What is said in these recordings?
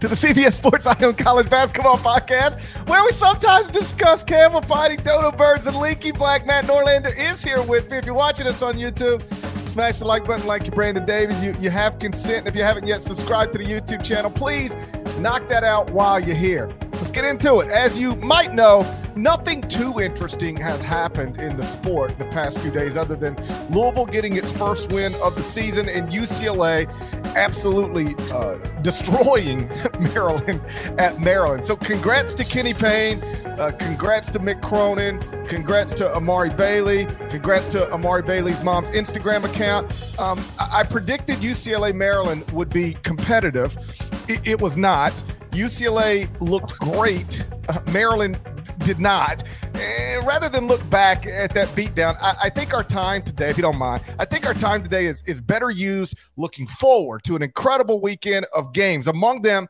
to the CBS Sports Eye on College Basketball Podcast, where we sometimes discuss camel fighting, dodo birds, and leaky black. Matt Norlander is here with me. If you're watching us on YouTube, smash the like button like you Brandon Davies. You, you have consent. If you haven't yet subscribed to the YouTube channel, please knock that out while you're here. Let's get into it. As you might know, nothing too interesting has happened in the sport the past few days other than Louisville getting its first win of the season and UCLA absolutely uh, destroying Maryland at Maryland. So, congrats to Kenny Payne. Uh, congrats to Mick Cronin. Congrats to Amari Bailey. Congrats to Amari Bailey's mom's Instagram account. Um, I-, I predicted UCLA Maryland would be competitive. It, it was not. UCLA looked great. Maryland did not. And rather than look back at that beatdown, I, I, think our time today, if you don't mind, I think our time today is, is better used looking forward to an incredible weekend of games. Among them,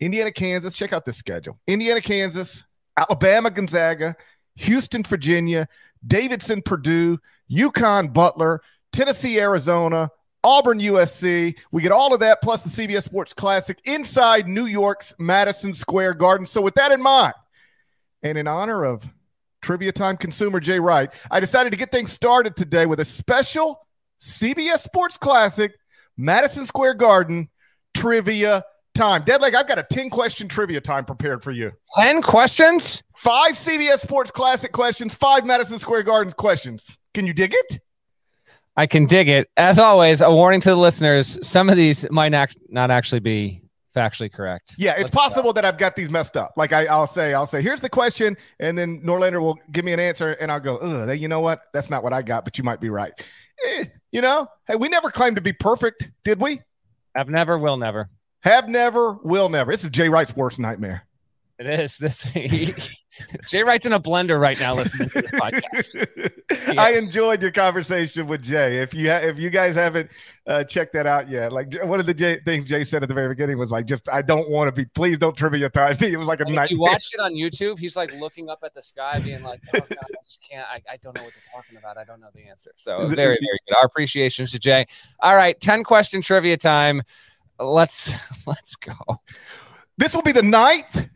Indiana, Kansas. Check out this schedule Indiana, Kansas, Alabama, Gonzaga, Houston, Virginia, Davidson, Purdue, UConn, Butler, Tennessee, Arizona, Auburn, USC. We get all of that plus the CBS Sports Classic inside New York's Madison Square Garden. So, with that in mind, and in honor of trivia time consumer Jay Wright, I decided to get things started today with a special CBS Sports Classic, Madison Square Garden trivia time. Deadleg, I've got a 10 question trivia time prepared for you. 10 questions? Five CBS Sports Classic questions, five Madison Square Garden questions. Can you dig it? I can dig it. As always, a warning to the listeners: some of these might not not actually be factually correct. Yeah, it's Let's possible that I've got these messed up. Like I, will say, I'll say, here's the question, and then Norlander will give me an answer, and I'll go, ugh, you know what? That's not what I got, but you might be right. Eh, you know, hey, we never claimed to be perfect, did we? Have never, will never. Have never, will never. This is Jay Wright's worst nightmare. It is. This he, Jay Wright's in a blender right now listening to this podcast. Yes. I enjoyed your conversation with Jay. If you ha- if you guys haven't uh, checked that out yet, like one of the Jay- things Jay said at the very beginning was like, just I don't want to be. Please don't trivia time me. It was like a night. You watched it on YouTube. He's like looking up at the sky, being like, "Oh God, I just can't. I, I don't know what they're talking about. I don't know the answer." So very very good. Our appreciations to Jay. All right, ten question trivia time. Let's let's go. This will be the ninth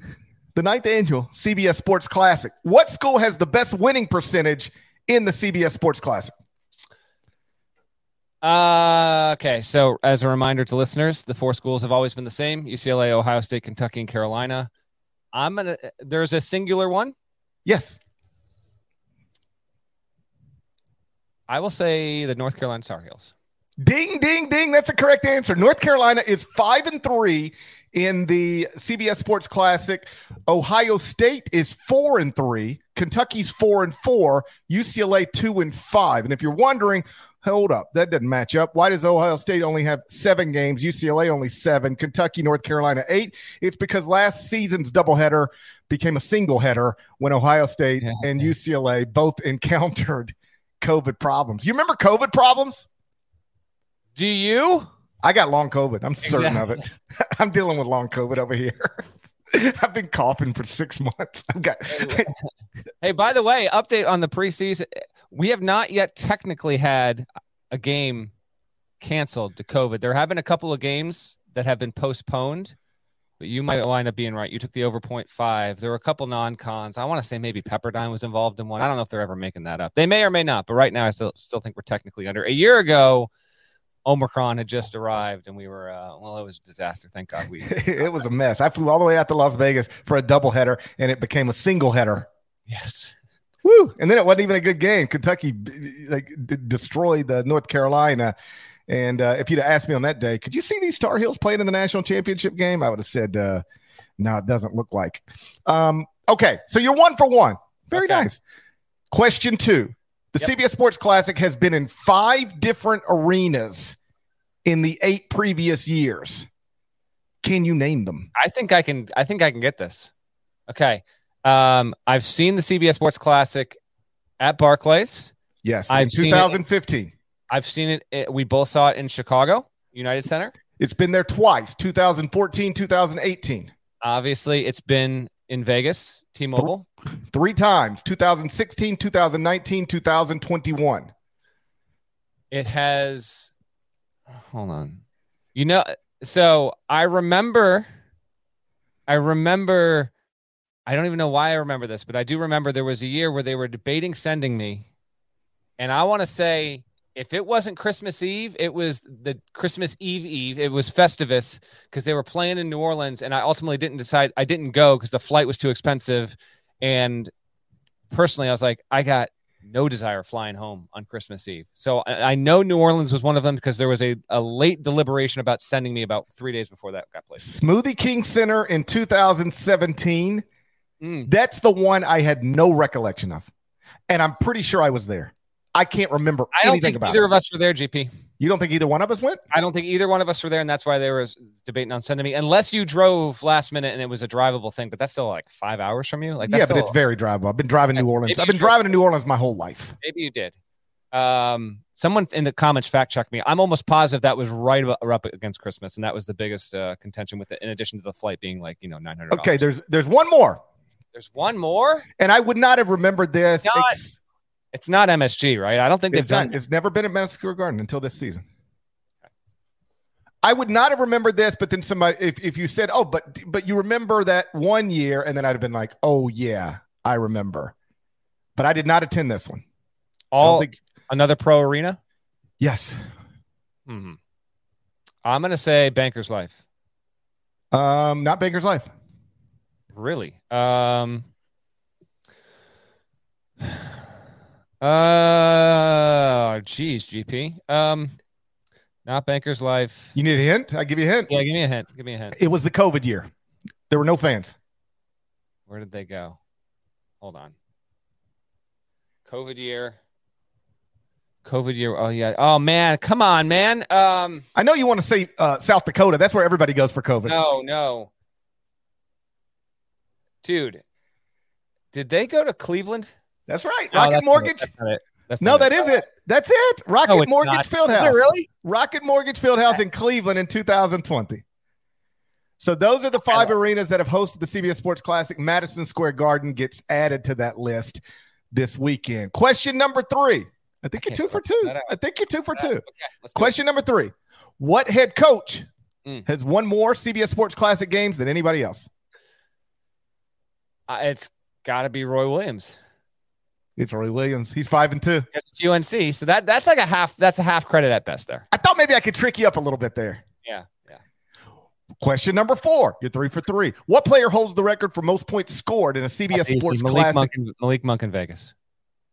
the ninth annual CBS Sports Classic. What school has the best winning percentage in the CBS Sports Classic? Uh, okay. So, as a reminder to listeners, the four schools have always been the same UCLA, Ohio State, Kentucky, and Carolina. I'm to, there's a singular one. Yes. I will say the North Carolina Tar Heels. Ding, ding, ding. That's the correct answer. North Carolina is five and three in the CBS Sports Classic. Ohio State is four and three. Kentucky's four and four. UCLA two and five. And if you're wondering, hold up, that doesn't match up. Why does Ohio State only have seven games? UCLA only seven. Kentucky, North Carolina eight. It's because last season's doubleheader became a single header when Ohio State yeah. and UCLA both encountered COVID problems. You remember COVID problems? Do you? I got long COVID. I'm certain exactly. of it. I'm dealing with long COVID over here. I've been coughing for six months. I've got Hey, by the way, update on the preseason. We have not yet technically had a game canceled to COVID. There have been a couple of games that have been postponed, but you might wind up being right. You took the over 0.5. There were a couple non-cons. I want to say maybe Pepperdine was involved in one. I don't know if they're ever making that up. They may or may not, but right now I still still think we're technically under. A year ago, Omicron had just arrived and we were uh, well, it was a disaster. Thank God we it was a mess. I flew all the way out to Las Vegas for a doubleheader and it became a single header. Yes. Woo! And then it wasn't even a good game. Kentucky like d- destroyed the North Carolina. And uh, if you'd have asked me on that day, could you see these Tar Heels playing in the national championship game? I would have said, uh, no, it doesn't look like. Um, okay, so you're one for one. Very okay. nice. Question two. The yep. CBS Sports Classic has been in five different arenas in the eight previous years. Can you name them? I think I can. I think I can get this. Okay. Um, I've seen the CBS Sports Classic at Barclays. Yes, I've 2015. I've seen it, it. We both saw it in Chicago, United Center. It's been there twice 2014, 2018. Obviously, it's been in Vegas, T Mobile. Th- three times 2016, 2019, 2021. It has, hold on. You know, so I remember, I remember, I don't even know why I remember this, but I do remember there was a year where they were debating sending me. And I want to say if it wasn't Christmas Eve, it was the Christmas Eve Eve. It was Festivus because they were playing in New Orleans, and I ultimately didn't decide. I didn't go because the flight was too expensive, and personally, I was like, I got no desire flying home on Christmas Eve. So I, I know New Orleans was one of them because there was a, a late deliberation about sending me about three days before that got placed. Smoothie King Center in 2017. Mm. That's the one I had no recollection of, and I'm pretty sure I was there. I can't remember I don't think either it. of us were there, GP. You don't think either one of us went? I don't think either one of us were there, and that's why they were debating on sending me. Unless you drove last minute and it was a drivable thing, but that's still like five hours from you. Like, yeah, but it's very drivable. I've been driving New Orleans. I've been driving to New Orleans my whole life. Maybe you did. Um, someone in the comments fact checked me. I'm almost positive that was right up against Christmas, and that was the biggest uh, contention with it. In addition to the flight being like you know nine hundred. Okay, there's there's one more. There's one more, and I would not have remembered this. Not, ex- it's not MSG, right? I don't think they've done. It's never been at Madison Square Garden until this season. I would not have remembered this, but then somebody, if, if you said, "Oh, but but you remember that one year," and then I'd have been like, "Oh yeah, I remember," but I did not attend this one. All think, another pro arena. Yes. Hmm. I'm gonna say Bankers Life. Um, not Bankers Life. Really? Um. Uh, geez, GP. Um, not Banker's Life. You need a hint? I give you a hint. Yeah, give me a hint. Give me a hint. It was the COVID year. There were no fans. Where did they go? Hold on. COVID year. COVID year. Oh yeah. Oh man, come on, man. Um, I know you want to say uh, South Dakota. That's where everybody goes for COVID. No, no. Dude, did they go to Cleveland? That's right. Rocket oh, Mortgage. That's not it. That's no, that is it. That's it. Rocket no, Mortgage not. Fieldhouse. Is it really? Rocket Mortgage Fieldhouse in Cleveland in 2020. So those are the five arenas that have hosted the CBS Sports Classic. Madison Square Garden gets added to that list this weekend. Question number three. I think I you're two for two. I think you're two for two. Okay, Question number three. What head coach mm. has won more CBS Sports Classic games than anybody else? Uh, it's got to be Roy Williams. It's Roy Williams. He's five and two. It's UNC. So that that's like a half. That's a half credit at best there. I thought maybe I could trick you up a little bit there. Yeah. Yeah. Question number four. You're three for three. What player holds the record for most points scored in a CBS Sports Malik Classic? Monk in, Malik Monk in Vegas.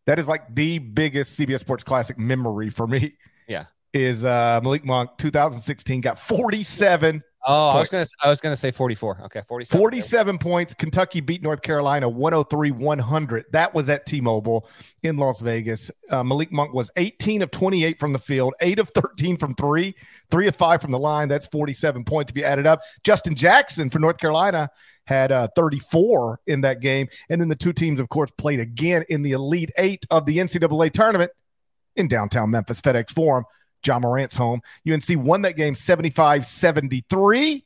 That is like the biggest CBS Sports Classic memory for me. Yeah. Is uh, Malik Monk 2016 got 47 Oh, points. I was gonna I was gonna say 44. Okay, 47. 47 points. Kentucky beat North Carolina 103-100. That was at T-Mobile in Las Vegas. Uh, Malik Monk was 18 of 28 from the field, 8 of 13 from 3, 3 of 5 from the line. That's 47 points to be added up. Justin Jackson for North Carolina had uh, 34 in that game. And then the two teams, of course, played again in the Elite Eight of the NCAA tournament in downtown Memphis FedEx Forum. Ja Morant's home. UNC won that game 75 73.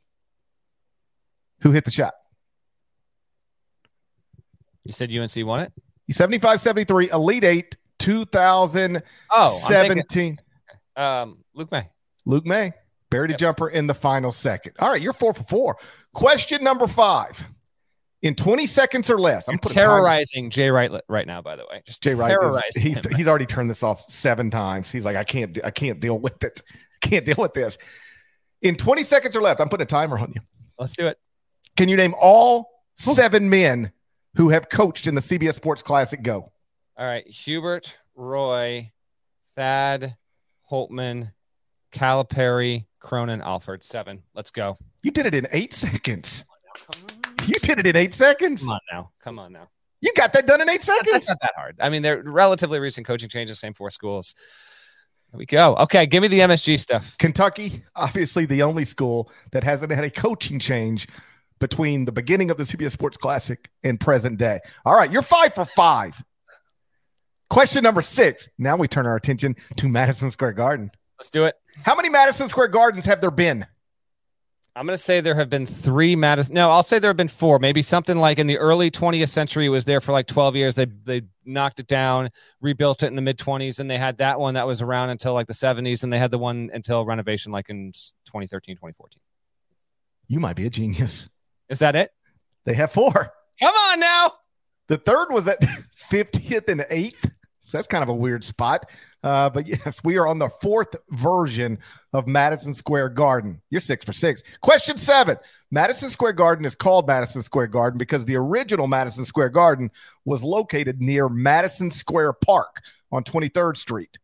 Who hit the shot? You said UNC won it? 75 73, Elite Eight, 2017. Oh, um, Luke Maye. Luke Maye. buried a jumper in the final second. All right, you're four for four. Question number five. In 20 seconds or less, I'm You're putting time- terrorizing Jay Wright right now. By the way, just Jay Wright. is- he's him. he's already turned this off seven times. He's like, I can't, I can't deal with it. Can't deal with this. In 20 seconds or less, I'm putting a timer on you. Let's do it. Can you name all seven men who have coached in the CBS Sports Classic? Go. All right, Hubert, Roy, Thad, Holtmann, Calipari, Cronin, Alford. Seven. Let's go. You did it in eight seconds. You did it in eight seconds. Come on now. Come on now. You got that done in eight seconds. That's not that hard. I mean, they're relatively recent coaching changes, same four schools. We go. Okay, give me the MSG stuff. Kentucky, obviously the only school that hasn't had a coaching change between the beginning of the CBS Sports Classic and present day. All right, you're five for five. Question number six. Now we turn our attention to Madison Square Garden. Let's do it. How many Madison Square Gardens have there been? I'm going to say there have been three Madison. No, I'll say there have been four. Maybe something like in the early 20th century it was there for like 12 years. They they knocked it down, rebuilt it in the mid 20s, and they had that one that was around until like the 70s, and they had the one until renovation like in 2013, 2014. You might be a genius. Is that it? They have four. Come on now. The third was at 50th and 8th. So that's kind of a weird spot. Uh, but yes, we are on the fourth version of Madison Square Garden. You're six for six. Question seven Madison Square Garden is called Madison Square Garden because the original Madison Square Garden was located near Madison Square Park on 23rd Street.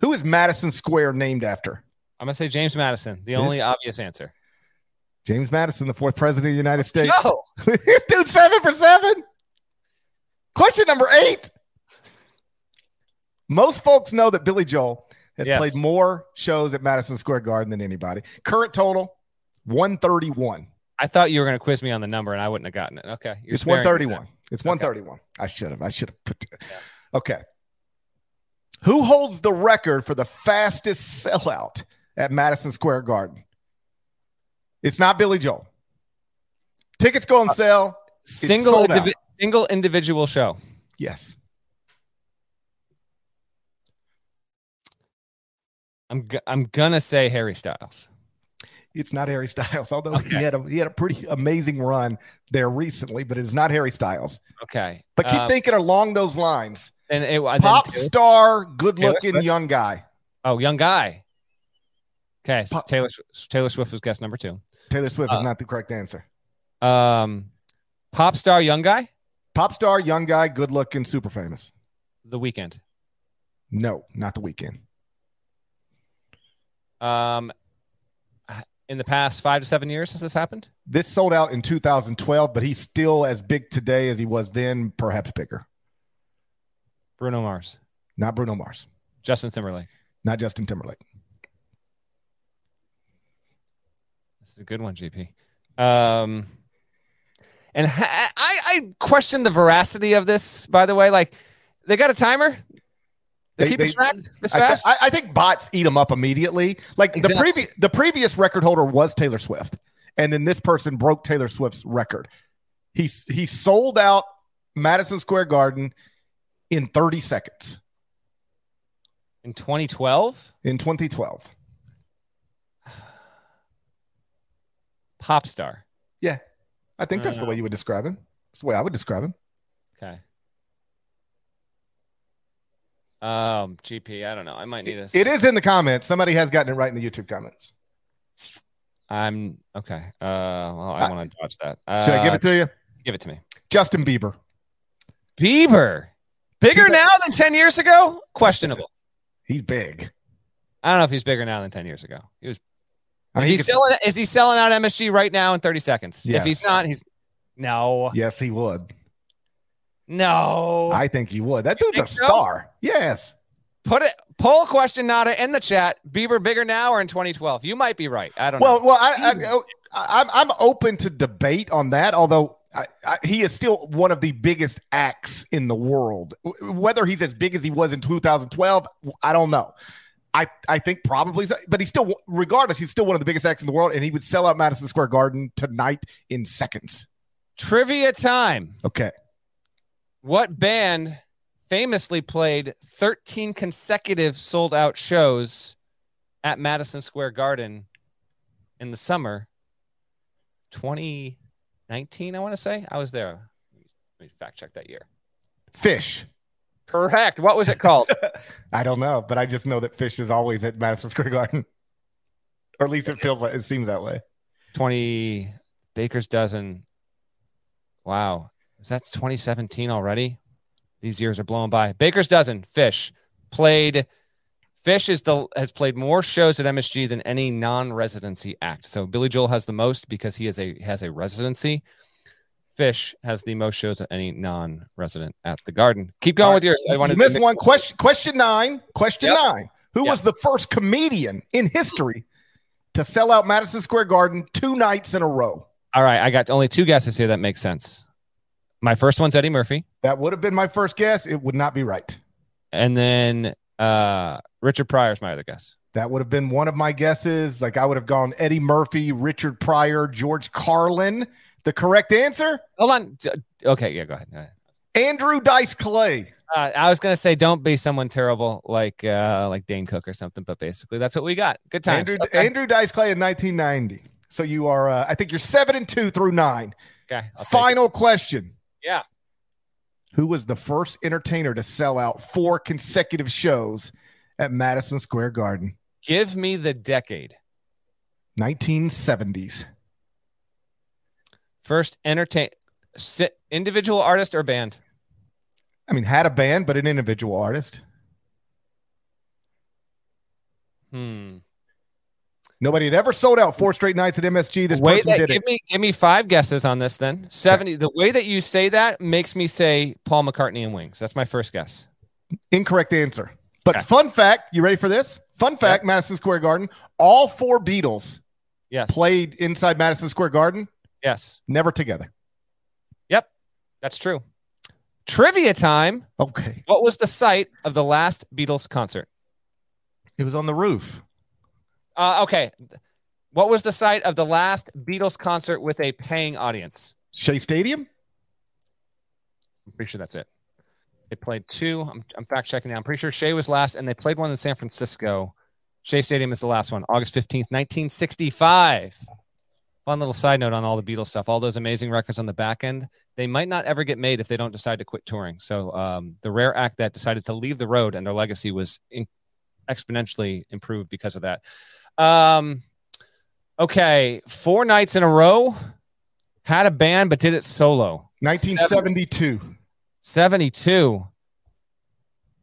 Who is Madison Square named after? I'm going to say James Madison, the It only is- obvious answer. James Madison, the fourth president of the United States. Go. this dude seven for seven. Question number eight. Most folks know that Billy Joel has Yes. played more shows at Madison Square Garden than anybody. Current total 131. I thought you were going to quiz me on the number, and I wouldn't have gotten it. Okay. You're it's 131. It's 131. I should have. I should have put. Okay. Who holds the record for the fastest sellout at Madison Square Garden? It's not Billy Joel. Tickets go on uh, sale. that. Single, indivi- single individual show. Yes. I'm g- I'm gonna say Harry Styles. It's not Harry Styles, although he had a he had a pretty amazing run there recently, but it is not Harry Styles. Okay, But keep Um, thinking along those lines. and it, I Pop Taylor- star, good looking young guy. Oh, young guy. Okay, so Pop- Taylor Taylor Swift was guest number two. Taylor Swift Uh, is not the correct answer. Um, pop star, young guy. Pop star, young guy, good looking, super famous. The Weeknd. No, not the Weeknd. Um, in the past five to seven years has this happened? This sold out in 2012, but he's still as big today as he was then, perhaps bigger. Bruno Mars, Not Bruno Mars, Justin Timberlake. not Justin Timberlake. This is a good one, GP. Um, and ha- I I question the veracity of this. By the way, like they got a timer. They, keep they- track this I, fast. I, I think bots eat them up immediately. Like the previous the previous record holder was Taylor Swift, and then this person broke Taylor Swift's record. He he sold out Madison Square Garden in 30 seconds in 2012, in 2012. pop star. Yeah, I think that's the Uh. way you would describe him. That's the way I would describe him. Okay. Um, GP. I don't know. I might need a. It is in the comments. Somebody has gotten it right in the YouTube comments. I'm okay. Uh, well, I Uh, want to dodge that. Should I give Uh, it to you? Give it to me. Justin Bieber. Bieber, bigger now than ten years ago? Questionable. He's big. I don't know if he's bigger now than ten years ago. He was. I is mean, he could- selling? Is he selling out MSG right now in thirty seconds? If he's not, he's no, Yes, he would. No. I think he would. That dude's a so? star. Yes. Put it. Poll question, Nada, in the chat. Bieber bigger now or in 2012? You might be right. I don't know. Well, well, I, I, oh, I, I'm I'm open to debate on that. Although I, I, he is still one of the biggest acts in the world. Whether he's as big as he was in 2012, I don't know. I, I think probably, so, but he's still, regardless, he's still one of the biggest acts in the world, and he would sell out Madison Square Garden tonight in seconds. Trivia time. Okay. What band famously played 13 consecutive sold out shows at Madison Square Garden in the summer 2019, I want to say? I was there. Let me fact check that year. Phish. Correct. What was it called? I don't know, but I just know that Phish is always at Madison Square Garden. Or at least it feels like it seems that way. 20 Baker's dozen. Wow. Is that 2017 already? These years are blowing by. Baker's dozen, Phish played Phish is the has played more shows at MSG than any non-residency act. So Billy Joel has the most because he is a has a residency. Phish has the most shows of any non-resident at the Garden. Keep going All with right. yours. I wanted You missed mix- one question. Question nine. Question Yep. nine. Who Yep. was the first comedian in history to sell out Madison Square Garden two nights in a row? All right, I got only two guesses here that makes sense. My first one's Eddie Murphy, That would have been my first guess. It would not be right. and then uh Richard Pryor's my other guess. That would have been one of my guesses. Like I would have gone Eddie Murphy, Richard Pryor, George Carlin. The correct answer, Hold on. Okay, yeah, go ahead. Go ahead. Andrew Dice Clay. Uh, I was gonna say don't be someone terrible like uh like Dane Cook or something, but basically that's what we got. Good times. Andrew, okay. Andrew Dice Clay in 1990. So you are, uh, I think you're seven and two through nine. Okay. Final question. Yeah. Who was the first entertainer to sell out four consecutive shows at Madison Square Garden? Give me the decade. 1970s. First entertain si- individual artist or band. I mean, had a band, but an individual artist. Hmm. Nobody had ever sold out four straight nights at MSG. This way person that, did give it. me give me five guesses on this then. 70 the way that you say that makes me say Paul McCartney and Wings. That's my first guess. Incorrect answer. But Okay. fun fact, you ready for this? Fun fact, Madison Square Garden, all four Beatles Yes. played inside Madison Square Garden, Yes. never together. Yep. That's true. Trivia time. Okay. What was the site of the last Beatles concert? It was on the roof. Uh, okay. What was the site of the last Beatles concert with a paying audience? Shea Stadium? I'm pretty sure that's it. They played two. I'm, I'm fact checking now. I'm pretty sure Shea was last, and they played one in San Francisco. Shea Stadium is the last one, August 15th, 1965. Fun little side note on all the Beatles stuff. All those amazing records on the back end, they might not ever get made if they don't decide to quit touring. So um, the rare act that decided to leave the road and their legacy was in- exponentially improved because of that. Um, okay, four nights in a row, had a band but did it solo. 1972. 72.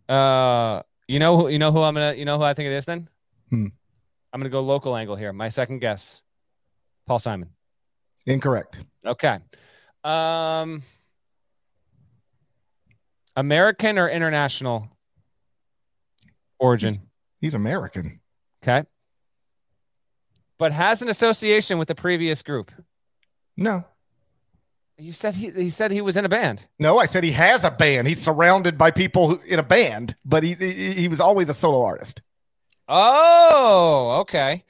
Uh, you know who you know who I'm gonna you know who I think it is then? Hmm. I'm gonna go local angle here. My second guess. Paul Simon. Incorrect. Okay. Um American or international origin. He's American. Okay. But has an association with the previous group. No. You said he he said he was in a band. No, I said he has a band. He's surrounded by people who, in a band, but he, he he was always a solo artist. Oh, okay.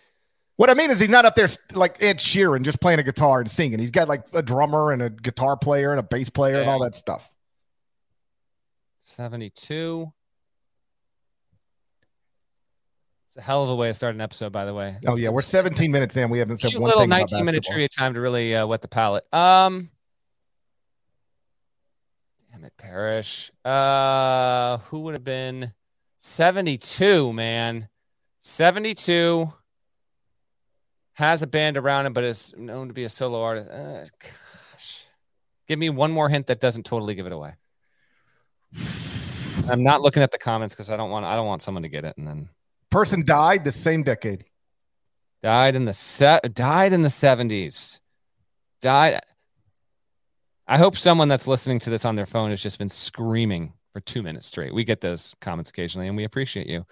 What I mean is he's not up there like Ed Sheeran just playing a guitar and singing. He's got like a drummer and a guitar player and a bass player and all that stuff. 72. It's a hell of a way to start an episode, by the way. Oh yeah, we're 17 minutes in. We haven't said Cute one little thing about 19 minute basketball. trivia time to really uh, whet the palate. Um, damn it, Parrish. Uh, who would have been 72, man? 72 has a band around him, but is known to be a solo artist. Uh, gosh, give me one more hint that doesn't totally give it away. I'm not looking at the comments because I don't want I don't want someone to get it and then Person died the same decade. died in the set died in the 70s died i hope someone that's listening to this on their phone has just been screaming for two minutes straight. We get those comments occasionally and we appreciate you.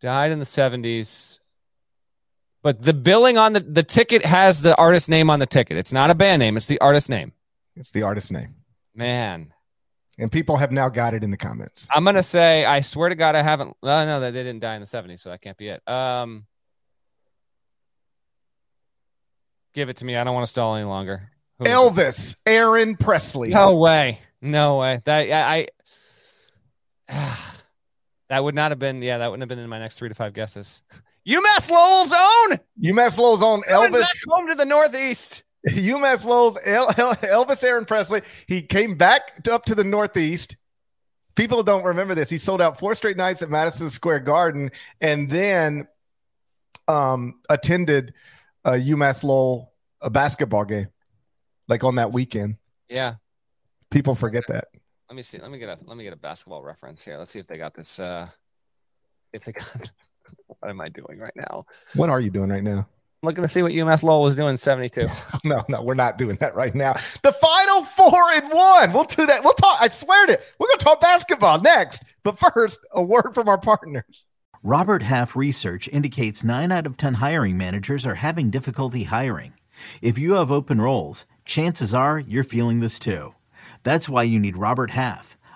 Died in the 70s but the billing on the the ticket has the artist name on the ticket. It's not a band name it's the artist name. It's the artist's name. man And people have now got it in the comments. i'm gonna say i swear to god i haven't oh no they didn't die in the 70s so that can't be it um give it to me i don't want to stall any longer Who? Elvis, Aaron Presley. No way. No way. That I, I that would not have been. Yeah, that wouldn't have been in my next three to five guesses. UMass Lowell's own. UMass Lowell's own Elvis home to the Northeast. UMass Lowell's El- El- Elvis Aaron Presley. He came back to, up to the Northeast. People don't remember this. He sold out four straight nights at Madison Square Garden, and then um, attended a UMass Lowell a basketball game, like on that weekend. Yeah, people forget that. Let me see. Let me get a let me get a basketball reference here. Let's see if they got this. Uh, if they got. what am I doing right now? What are you doing right now? I'm looking to see what UMass Lowell was doing 72. no, no, we're not doing that right now. The final four and one. We'll do that. We'll talk. I swear to it. We're going to talk basketball next. But first, a word from our partners. Robert Half research indicates nine out of 10 hiring managers are having difficulty hiring. If you have open roles, chances are you're feeling this too. That's why you need Robert Half.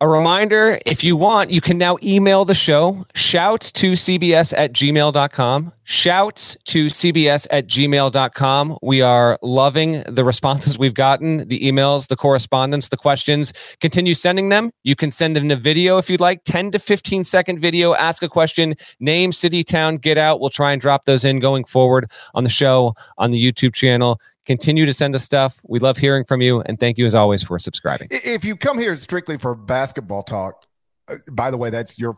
A reminder if you want, you can now email the show shouts to cbs at gmail.com. Shouts to cbs at gmail.com. We are loving the responses we've gotten, the emails, the correspondence, the questions. Continue sending them. You can send in a video if you'd like 10 to 15 second video. Ask a question, name, city, town, get out. We'll try and drop those in going forward on the show, on the YouTube channel. Continue to send us stuff. We love hearing from you. And thank you as always for subscribing. If you come here strictly for basketball talk, uh, by the way, that's your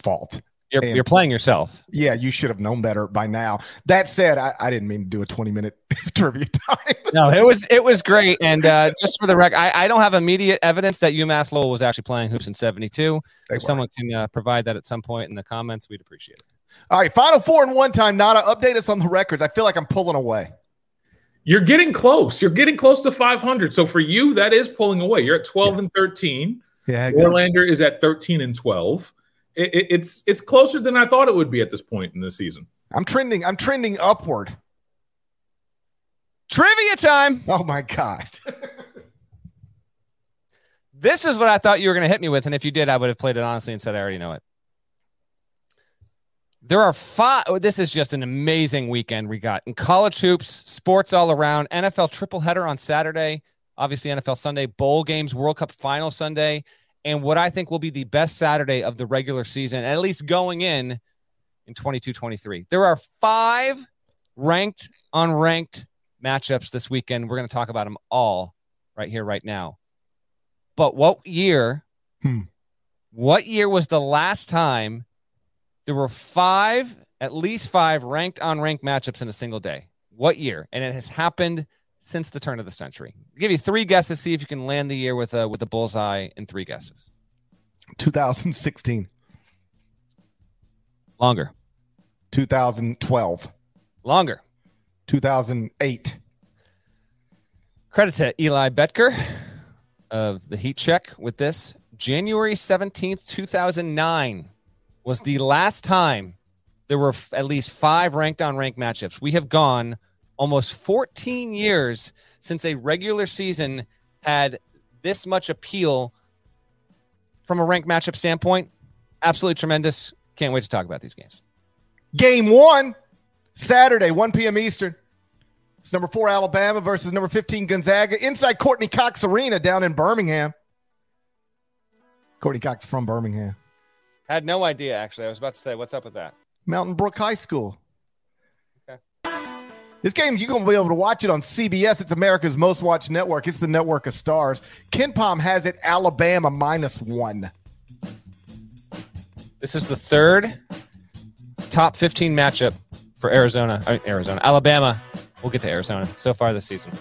fault. You're, and, you're playing yourself. Yeah, you should have known better by now. That said, I, I didn't mean to do a 20 minute trivia time. no, it was it was great. And uh, just for the record, I, I don't have immediate evidence that UMass Lowell was actually playing hoops in 72. They if were. someone can uh, provide that at some point in the comments, we'd appreciate it. All right, final four and one time. Nada, update us on the records. I feel like I'm pulling away. You're getting close. You're getting close to 500. So for you, that is pulling away. You're at 12 yeah. and 13. Yeah. Norlander is at 13 and 12. It, it, it's it's closer than I thought it would be at this point in the season. I'm trending. I'm trending upward. Trivia time. Oh my god. this is what I thought you were going to hit me with, and if you did, I would have played it honestly and said I already know it. There are five. Oh, this is just an amazing weekend we got in college hoops, sports all around. NFL triple header on Saturday, obviously NFL Sunday, bowl games, World Cup final Sunday, and what I think will be the best Saturday of the regular season, at least going in in 22 23. There are five ranked, unranked matchups this weekend. We're going to talk about them all right here, right now. But what year? Hmm. What year was the last time? There were five, at least five ranked on ranked matchups in a single day. What year? And it has happened since the turn of the century. I'll give you three guesses. See if you can land the year with a with a bullseye in three guesses. 2016. Longer. 2012. Longer. 2008. Credit to Eli Boettger of the Heat Check with this. January 17th, 2009 was the last time there were f- at least five ranked on ranked matchups. We have gone almost 14 years since a regular season had this much appeal from a ranked matchup standpoint. Absolutely tremendous. Can't wait to talk about these games. Game one, Saturday, 1 p.m. Eastern. It's number four Alabama versus number 15 Gonzaga inside Courteney Cox Arena down in Birmingham. Courteney Cox from Birmingham. Had no idea, actually. I was about to say, what's up with that? Mountain Brook High School. Okay. This game, you're going to be able to watch it on CBS. It's America's most watched network. It's the network of stars. KenPom has it Alabama minus one. This is the third top 15 matchup for Arizona, Arizona, Alabama We'll get to Arizona so far this season.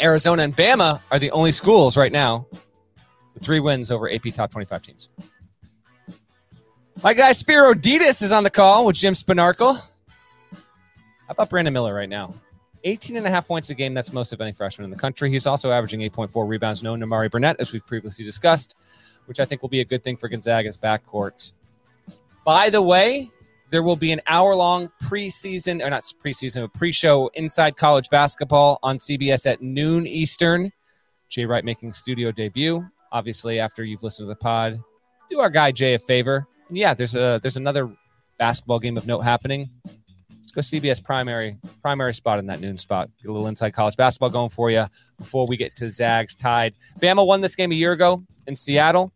Arizona and Bama are the only schools right now with three wins over AP top 25 teams. My guy Spiro Dedes is on the call with Jim Spanarkel. How about Brandon Miller right now? 18 and a half points a game. That's most of any freshman in the country. He's also averaging 8.4 rebounds. No Nimari Burnett, as we've previously discussed, which I think will be a good thing for Gonzaga's backcourt. By the way, there will be an hour long preseason, or not preseason, a pre show inside college basketball on CBS at noon Eastern. Jay Wright making studio debut. Obviously, after you've listened to the pod, do our guy Jay a favor yeah, there's a there's another basketball game of note happening. Let's go CBS primary primary spot in that noon spot. Get a little inside college basketball going for you before we get to Zags Tide. Bama won this game a year ago in Seattle.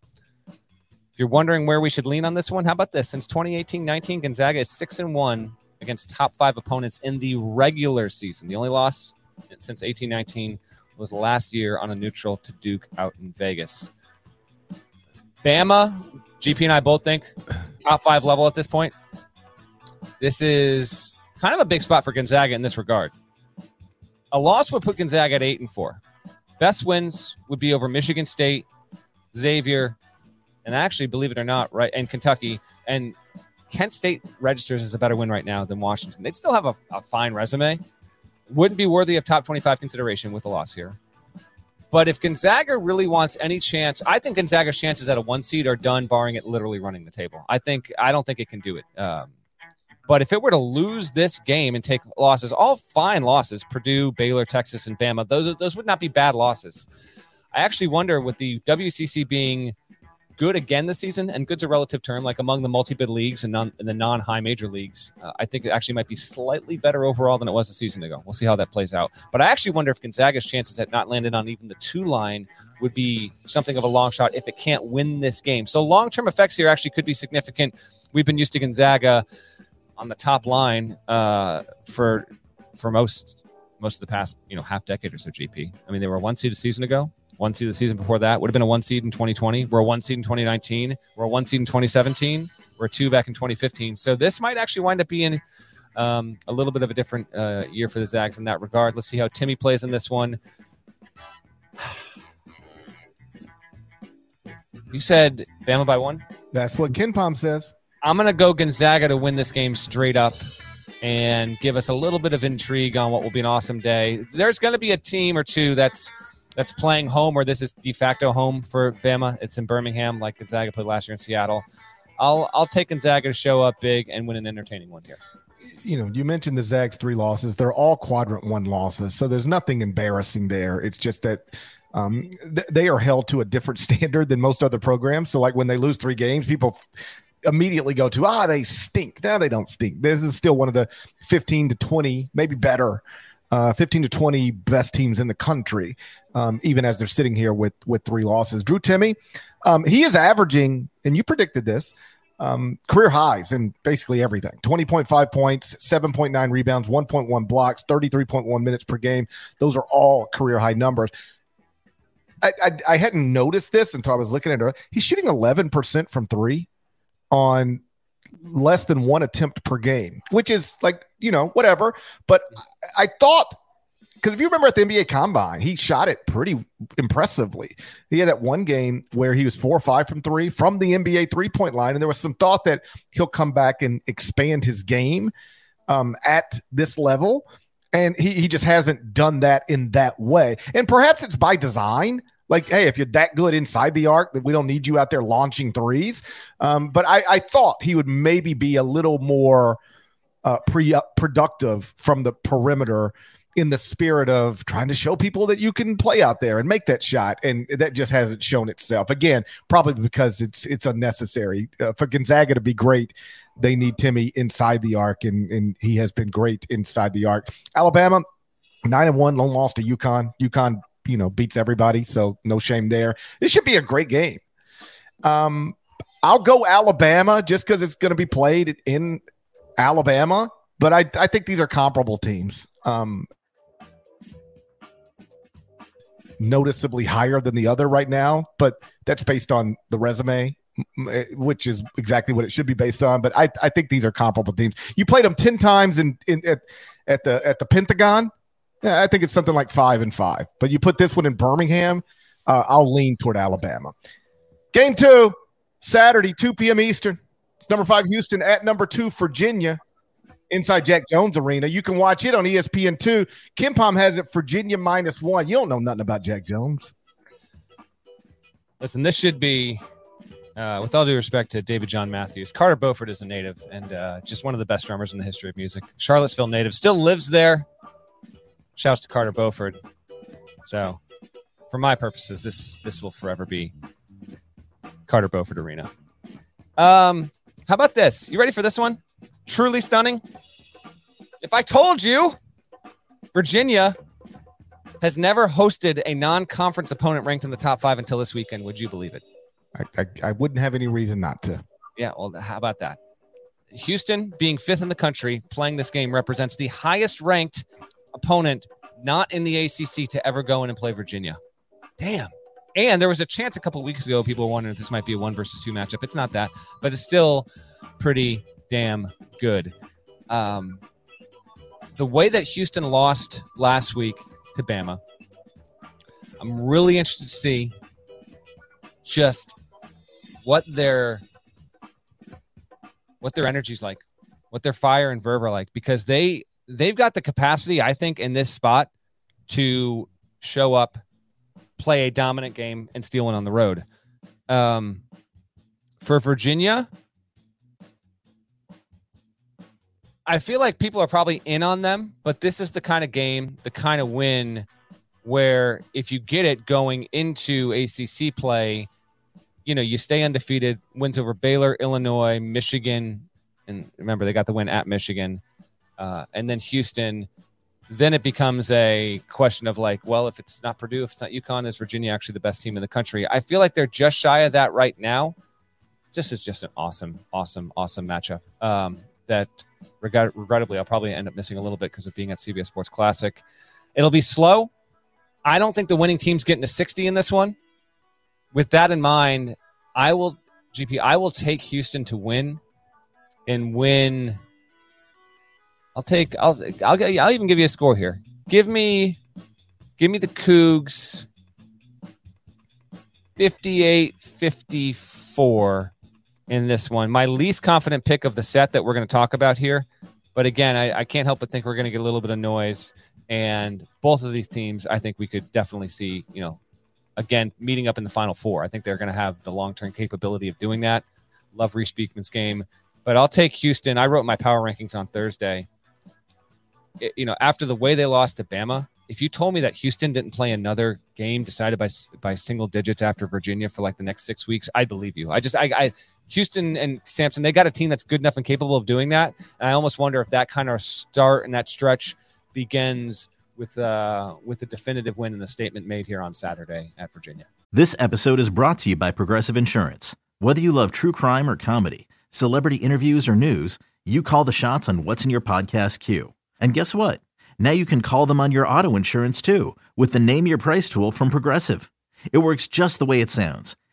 If you're wondering where we should lean on this one, how about this? Since 2018-19, Gonzaga is six and one against top five opponents in the regular season. The only loss since 18-19 was last year on a neutral to Duke out in Vegas. Bama, GP and I both think top five level at this point. This is kind of a big spot for Gonzaga in this regard. A loss would put Gonzaga at eight and four. Best wins would be over Michigan State, Xavier, and actually, believe it or not, right, and Kentucky. And Kent State registers as a better win right now than Washington. They'd still have a, a fine resume. Wouldn't be worthy of top 25 consideration with a loss here. But if Gonzaga really wants any chance, I think Gonzaga's chances at a one seed are done, barring it literally running the table. I think I don't think it can do it. Um, but if it were to lose this game and take losses, all fine losses, Purdue, Baylor, Texas, and Bama, those those would not be bad losses. I actually wonder with the WCC being good again this season, and good's a relative term, like among the multi-bid leagues and, non, the non-high major leagues. Uh, I think it actually might be slightly better overall than it was a season ago. We'll see how that plays out. But I actually wonder if Gonzaga's chances at not landing on even the two line would be something of a long shot if it can't win this game. So long-term effects here actually could be significant. We've been used to Gonzaga on the top line uh, for for most most of the past you know half decade or so. GP. I mean, they were one seed a season ago one seed the season before that. Would have been a one seed in 2020. We're a one seed in 2019. We're a one seed in 2017. We're a two back in 2015. So this might actually wind up being um, a little bit of a different uh, year for the Zags in that regard. Let's see how Timme plays in this one. You said Bama by one? That's what KenPom says. I'm going to go Gonzaga to win this game straight up and give us a little bit of intrigue on what will be an awesome day. There's going to be a team or two that's – that's playing home, or this is de facto home for Bama. It's in Birmingham, like Gonzaga played last year in Seattle. I'll I'll take Gonzaga to show up big and win an entertaining one here. You know, you mentioned the Zags three losses. They're all quadrant one losses, so there's nothing embarrassing there. It's just that um, th- they are held to a different standard than most other programs. So, like when they lose three games, people f- immediately go to ah they stink. Now they don't stink. This is still one of the 15 to 20, maybe better uh, 15 to 20 best teams in the country, um, even as they're sitting here with with three losses. Drew Timme, um, he is averaging, and you predicted this, um, career highs in basically everything 20.5 points, 7.9 rebounds, 1.1 blocks, 33.1 minutes per game. Those are all career high numbers. I, I, I hadn't noticed this until I was looking at it. He's shooting 11% from three on less than one attempt per game, which is like, you know, whatever. But I thought, because if you remember at the NBA Combine, he shot it pretty impressively. He had that one game where he was four or five from three from the NBA three point line. And there was some thought that he'll come back and expand his game um, at this level. And he, he just hasn't done that in that way. And perhaps it's by design like, hey, if you're that good inside the arc, that we don't need you out there launching threes. Um, but I, I, thought he would maybe be a little more uh, pre productive from the perimeter in the spirit of trying to show people that you can play out there and make that shot, and that just hasn't shown itself. Again, probably because it's it's unnecessary uh, for Gonzaga to be great. They need Timme inside the arc, and and he has been great inside the arc. Alabama nine and one, lone loss to UConn. UConn you know beats everybody, so no shame there. This should be a great game. Um, I'll go Alabama just because it's going to be played in Alabama, but I I think these are comparable teams. Um, noticeably higher than the other right now, but that's based on the resume eh, which is exactly what it should be based on. But I, I think these are comparable teams. You played them ten times in, in at, at the at the Pentagon. Yeah, I think it's something like five and five. But you put this one in Birmingham, uh, I'll lean toward Alabama. Game two, Saturday, two p.m. Eastern. It's number five Houston at number two Virginia inside Jack Jones Arena. You can watch it on ESPN2. KenPom has it Virginia minus one. You don't know nothing about Jack Jones. Listen, this should be, uh, with all due respect to David John Matthews, Carter Beauford is a native and uh, just one of the best drummers in the history of music. Charlottesville native, still lives there. Shouts to Carter Beauford. So, for my purposes, this this will forever be Carter Beauford Arena. Um, how about this? You ready for this one? Truly stunning. If I told you Virginia has never hosted a non-conference opponent ranked in the top five until this weekend, would you believe it? I, I, I wouldn't have any reason not to. Yeah, well, how about that? Houston, being fifth in the country, playing this game represents the highest ranked opponent not in the ACC to ever go in and play Virginia. Damn. And there was a chance a couple weeks ago, people were wondering if this might be a one versus two matchup. It's not that, but it's still pretty damn good. Um, the way that Houston lost last week to Bama, I'm really interested to see just what their what their energy's like, what their fire and verve are like, because they they've got the capacity, I think, in this spot to show up, play a dominant game, and steal one on the road. Um, for Virginia, I feel like people are probably in on them, but this is the kind of game, the kind of win where if you get it going into ACC play, you know, you stay undefeated, wins over Baylor, Illinois, Michigan, and remember they got the win at Michigan, uh, and then Houston. Then it becomes a question of like, well, if it's not Purdue, if it's not UConn, is Virginia actually the best team in the country? I feel like they're just shy of that right now. This is just an awesome, awesome, awesome matchup. Um, that regret- regrettably I'll probably end up missing a little bit because of being at CBS Sports Classic. It'll be slow. I don't think the winning team's getting to 60 in this one. With that in mind, I will GP. I will take Houston to win and win. I'll take. I'll. I'll. I'll even give you a score here. Give me. Give me the Cougs. 58 54 in this one. My least confident pick of the set that we're going to talk about here. But again, I, I can't help but think we're going to get a little bit of noise. And both of these teams, I think we could definitely see, you know, again, meeting up in the final four. I think they're going to have the long term capability of doing that. Love Reece Beekman's game. But I'll take Houston. I wrote my power rankings on Thursday. It, you know, after the way they lost to Bama, if you told me that Houston didn't play another game decided by by single digits after Virginia for like the next six weeks, I believe you. I just I, I Houston and Sampson, they got a team that's good enough and capable of doing that. And I almost wonder if that kind of start and that stretch begins with uh with a definitive win and a statement made here on Saturday at Virginia. This episode is brought to you by Progressive Insurance. Whether you love true crime or comedy, celebrity interviews or news, you call the shots on what's in your podcast queue. And guess what? Now you can call them on your auto insurance too with the Name Your Price tool from Progressive. It works just the way it sounds.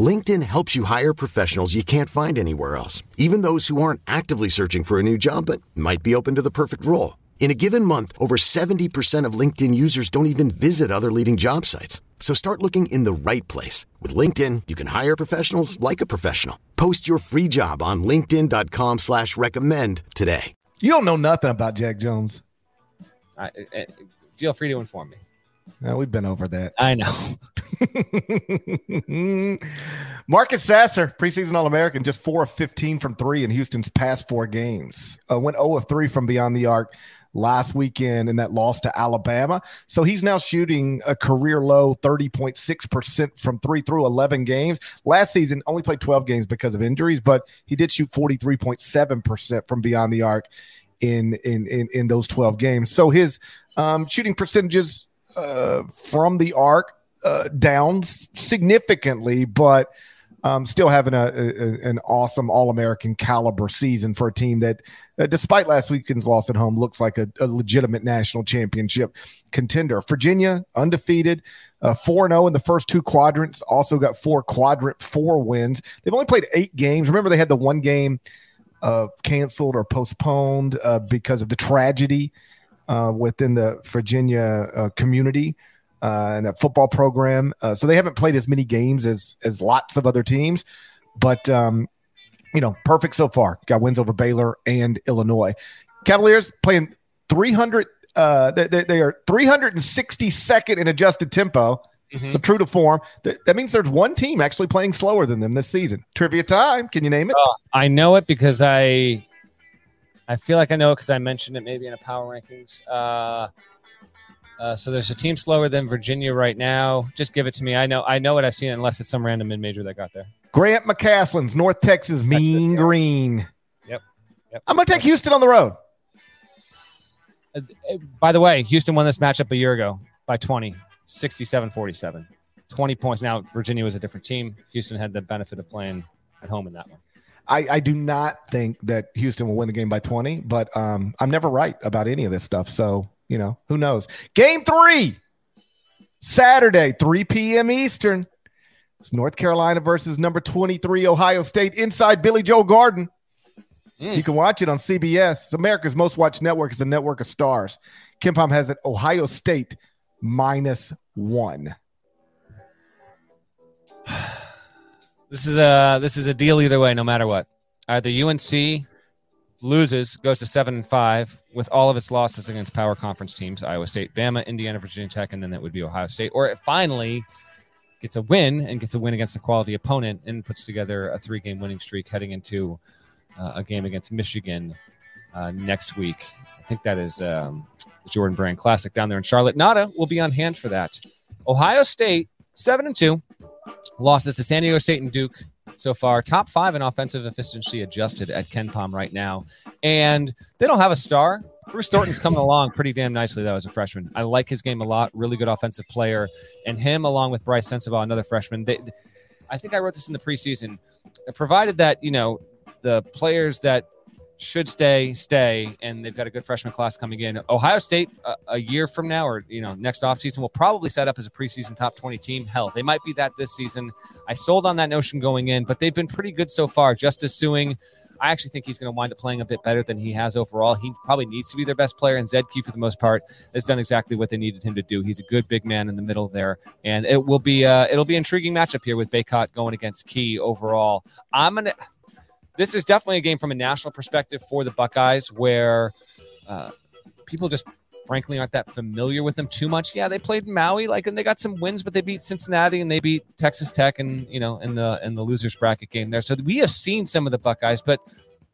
LinkedIn helps you hire professionals you can't find anywhere else, even those who aren't actively searching for a new job but might be open to the perfect role. In a given month, over 70% of LinkedIn users don't even visit other leading job sites. So start looking in the right place. With LinkedIn, you can hire professionals like a professional. Post your free job on linkedin.com slash recommend today. You don't know nothing about Jack Jones. I, I, feel free to inform me. No, we've been over that. I know. Marcus Sasser, preseason All American, just four of 15 from three in Houston's past four games. Uh, went 0 of 3 from beyond the arc. last weekend in that loss to Alabama. So he's now shooting a career low 30.6% from three through 11 games. Last season, only played 12 games because of injuries, but he did shoot 43.7% from beyond the arc in, in, in, in those 12 games. So his um, shooting percentages uh, from the arc uh, down significantly, but um, still having a, a, an awesome All American caliber season for a team that, uh, despite last weekend's loss at home, looks like a, a legitimate national championship contender. Virginia undefeated, four uh, four zero in the first two quadrants. Also got four quadrant four wins. They've only played eight games. Remember, they had the one game uh, canceled or postponed uh, because of the tragedy uh, within the Virginia community uh, and that football program. Uh, so they haven't played as many games as as lots of other teams, but um, you know, perfect so far. Got wins over Baylor and Illinois. Cavaliers playing 300. Uh, they, they, they are 362nd in adjusted tempo. Mm-hmm. So true to form. That, that, means there's one team actually playing slower than them this season. Trivia time. Can you name it? Uh, I know it because I I feel like I know because I mentioned it maybe in a power rankings. Uh, uh, so there's a team slower than Virginia right now. Just give it to me. I know I know what I've seen unless it's some random mid major that got there. Grant McCasland's North Texas Mean Green. Yep. yep. I'm gonna take Houston on the road. Uh, uh, by the way, Houston won this matchup a year ago by 20, 67 47. 20 points. Now, Virginia was a different team. Houston had the benefit of playing at home in that one. I, I do not think that Houston will win the game by 20, but um, I'm never right about any of this stuff. So you know, who knows? Game three, Saturday, 3 p.m. Eastern. It's North Carolina versus number 23, Ohio State, inside Billy Joel Garden. Mm. You can watch it on CBS. It's America's most watched network. It's a network of stars. KenPom has it Ohio State minus one. This is a this is a deal either way, no matter what. Either UNC loses, goes to seven and five with all of its losses against power conference teams: Iowa State, Bama, Indiana, Virginia Tech, and then that would be Ohio State. Or it finally gets a win and gets a win against a quality opponent and puts together a three-game winning streak heading into uh, a game against Michigan uh, next week. I think that is um, the Jordan Brand Classic down there in Charlotte. Nada will be on hand for that. Ohio State seven and two losses to San Diego State and Duke so far. Top five in offensive efficiency adjusted at KenPom right now. And they don't have a star. Bruce Thornton's coming along pretty damn nicely, though, as a freshman. I like his game a lot. Really good offensive player. And him, along with Brice Sensabaugh, another freshman, they, I think I wrote this in the preseason. Provided that, you know, the players that should stay, stay, and they've got a good freshman class coming in. Ohio State, uh, a year from now, or you know, next offseason, will probably set up as a preseason top 20 team. Hell, they might be that this season. I sold on that notion going in, but they've been pretty good so far. Justice Sueing, I actually think he's going to wind up playing a bit better than he has overall. He probably needs to be their best player, and Key, for the most part, has done exactly what they needed him to do. He's a good big man in the middle there, and it will be uh, it'll be an intriguing matchup here with Bacot going against Key overall. I'm gonna this is definitely a game from a national perspective for the Buckeyes where uh, people just frankly aren't that familiar with them too much. Yeah, they played Maui, like, and they got some wins, but they beat Cincinnati and they beat Texas Tech, and you know, in the in the losers bracket game there. So we have seen some of the Buckeyes, but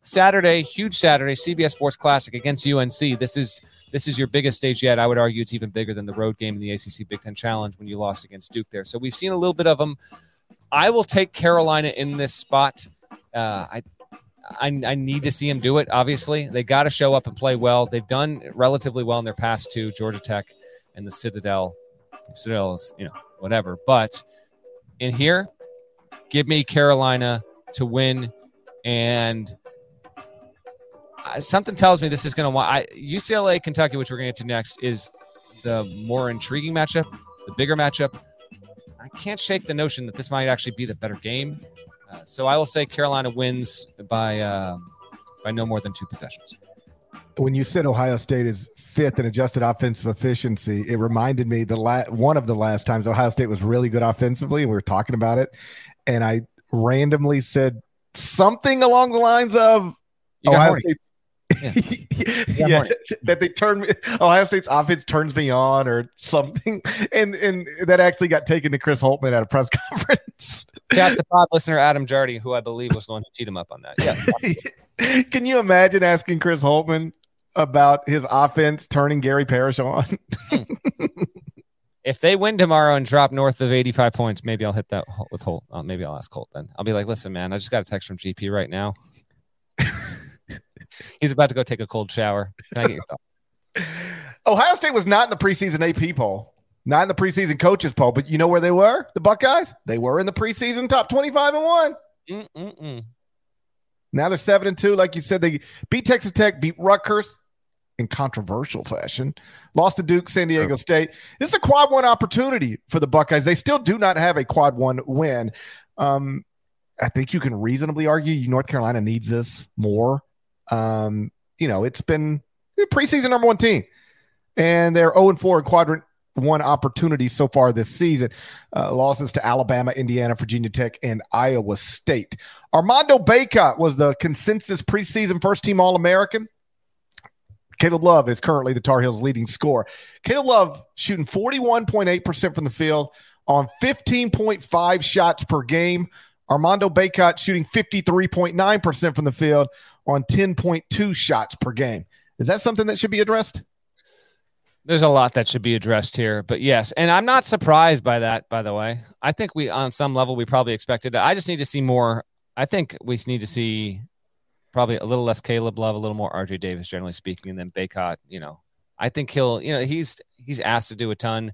Saturday, huge Saturday, CBS Sports Classic against UNC. This is this is your biggest stage yet. I would argue it's even bigger than the road game in the ACC Big Ten Challenge when you lost against Duke there. So we've seen a little bit of them. I will take Carolina in this spot. Uh, I I, I need to see him do it. Obviously, they got to show up and play well. They've done relatively well in their past two, Georgia Tech and the Citadel. Citadel is, you know, whatever. But in here, give me Carolina to win. And something tells me this is going to I UCLA, Kentucky, which we're going to get to next, is the more intriguing matchup, the bigger matchup. I can't shake the notion that this might actually be the better game. Uh, so I will say Carolina wins by uh, by no more than two possessions. When you said Ohio State is fifth in adjusted offensive efficiency, it reminded me the la- one of the last times Ohio State was really good offensively, and we were talking about it, and I randomly said something along the lines of Ohio State. Yeah. yeah, that they turn Ohio State's offense turns me on or something, and and that actually got taken to Chris Holtmann at a press conference. Yeah, the pod listener Adam Jardy, who I believe was the one who teed him up on that. Yeah. Can you imagine asking Chris Holtmann about his offense turning Gary Parrish on? if they win tomorrow and drop north of 85 points, maybe I'll hit that with Holt. Uh, maybe I'll ask Holt then. I'll be like, listen, man, I just got a text from GP right now. He's about to go take a cold shower. Can I get your thoughts? Ohio State was not in the preseason AP poll, not in the preseason coaches poll, but you know where they were? The Buckeyes? They were in the preseason top 25 and one. Mm-mm-mm. Now they're seven and two. Like you said, they beat Texas Tech, beat Rutgers in controversial fashion, lost to Duke, San Diego State. This is a quad one opportunity for the Buckeyes. They still do not have a quad one win. Um, I think you can reasonably argue North Carolina needs this more. Um, you know, it's been preseason number one team, and they're 0 and 4 in quadrant one opportunities so far this season. Uh, losses to Alabama, Indiana, Virginia Tech, and Iowa State. Armando Bacot was the consensus preseason first team All American. Caleb Love is currently the Tar Heels' leading scorer. Caleb Love shooting 41.8% from the field on 15.5 shots per game. Armando Bacot shooting 53.9% from the field on 10.2 shots per game. Is that something that should be addressed? There's a lot that should be addressed here, but yes, and I'm not surprised by that. By the way, I think we, on some level, we probably expected it. I just need to see more. I think we need to see probably a little less Caleb Love, a little more RJ Davis, generally speaking, and then Bacot. You know, I think he'll, you know, he's he's asked to do a ton,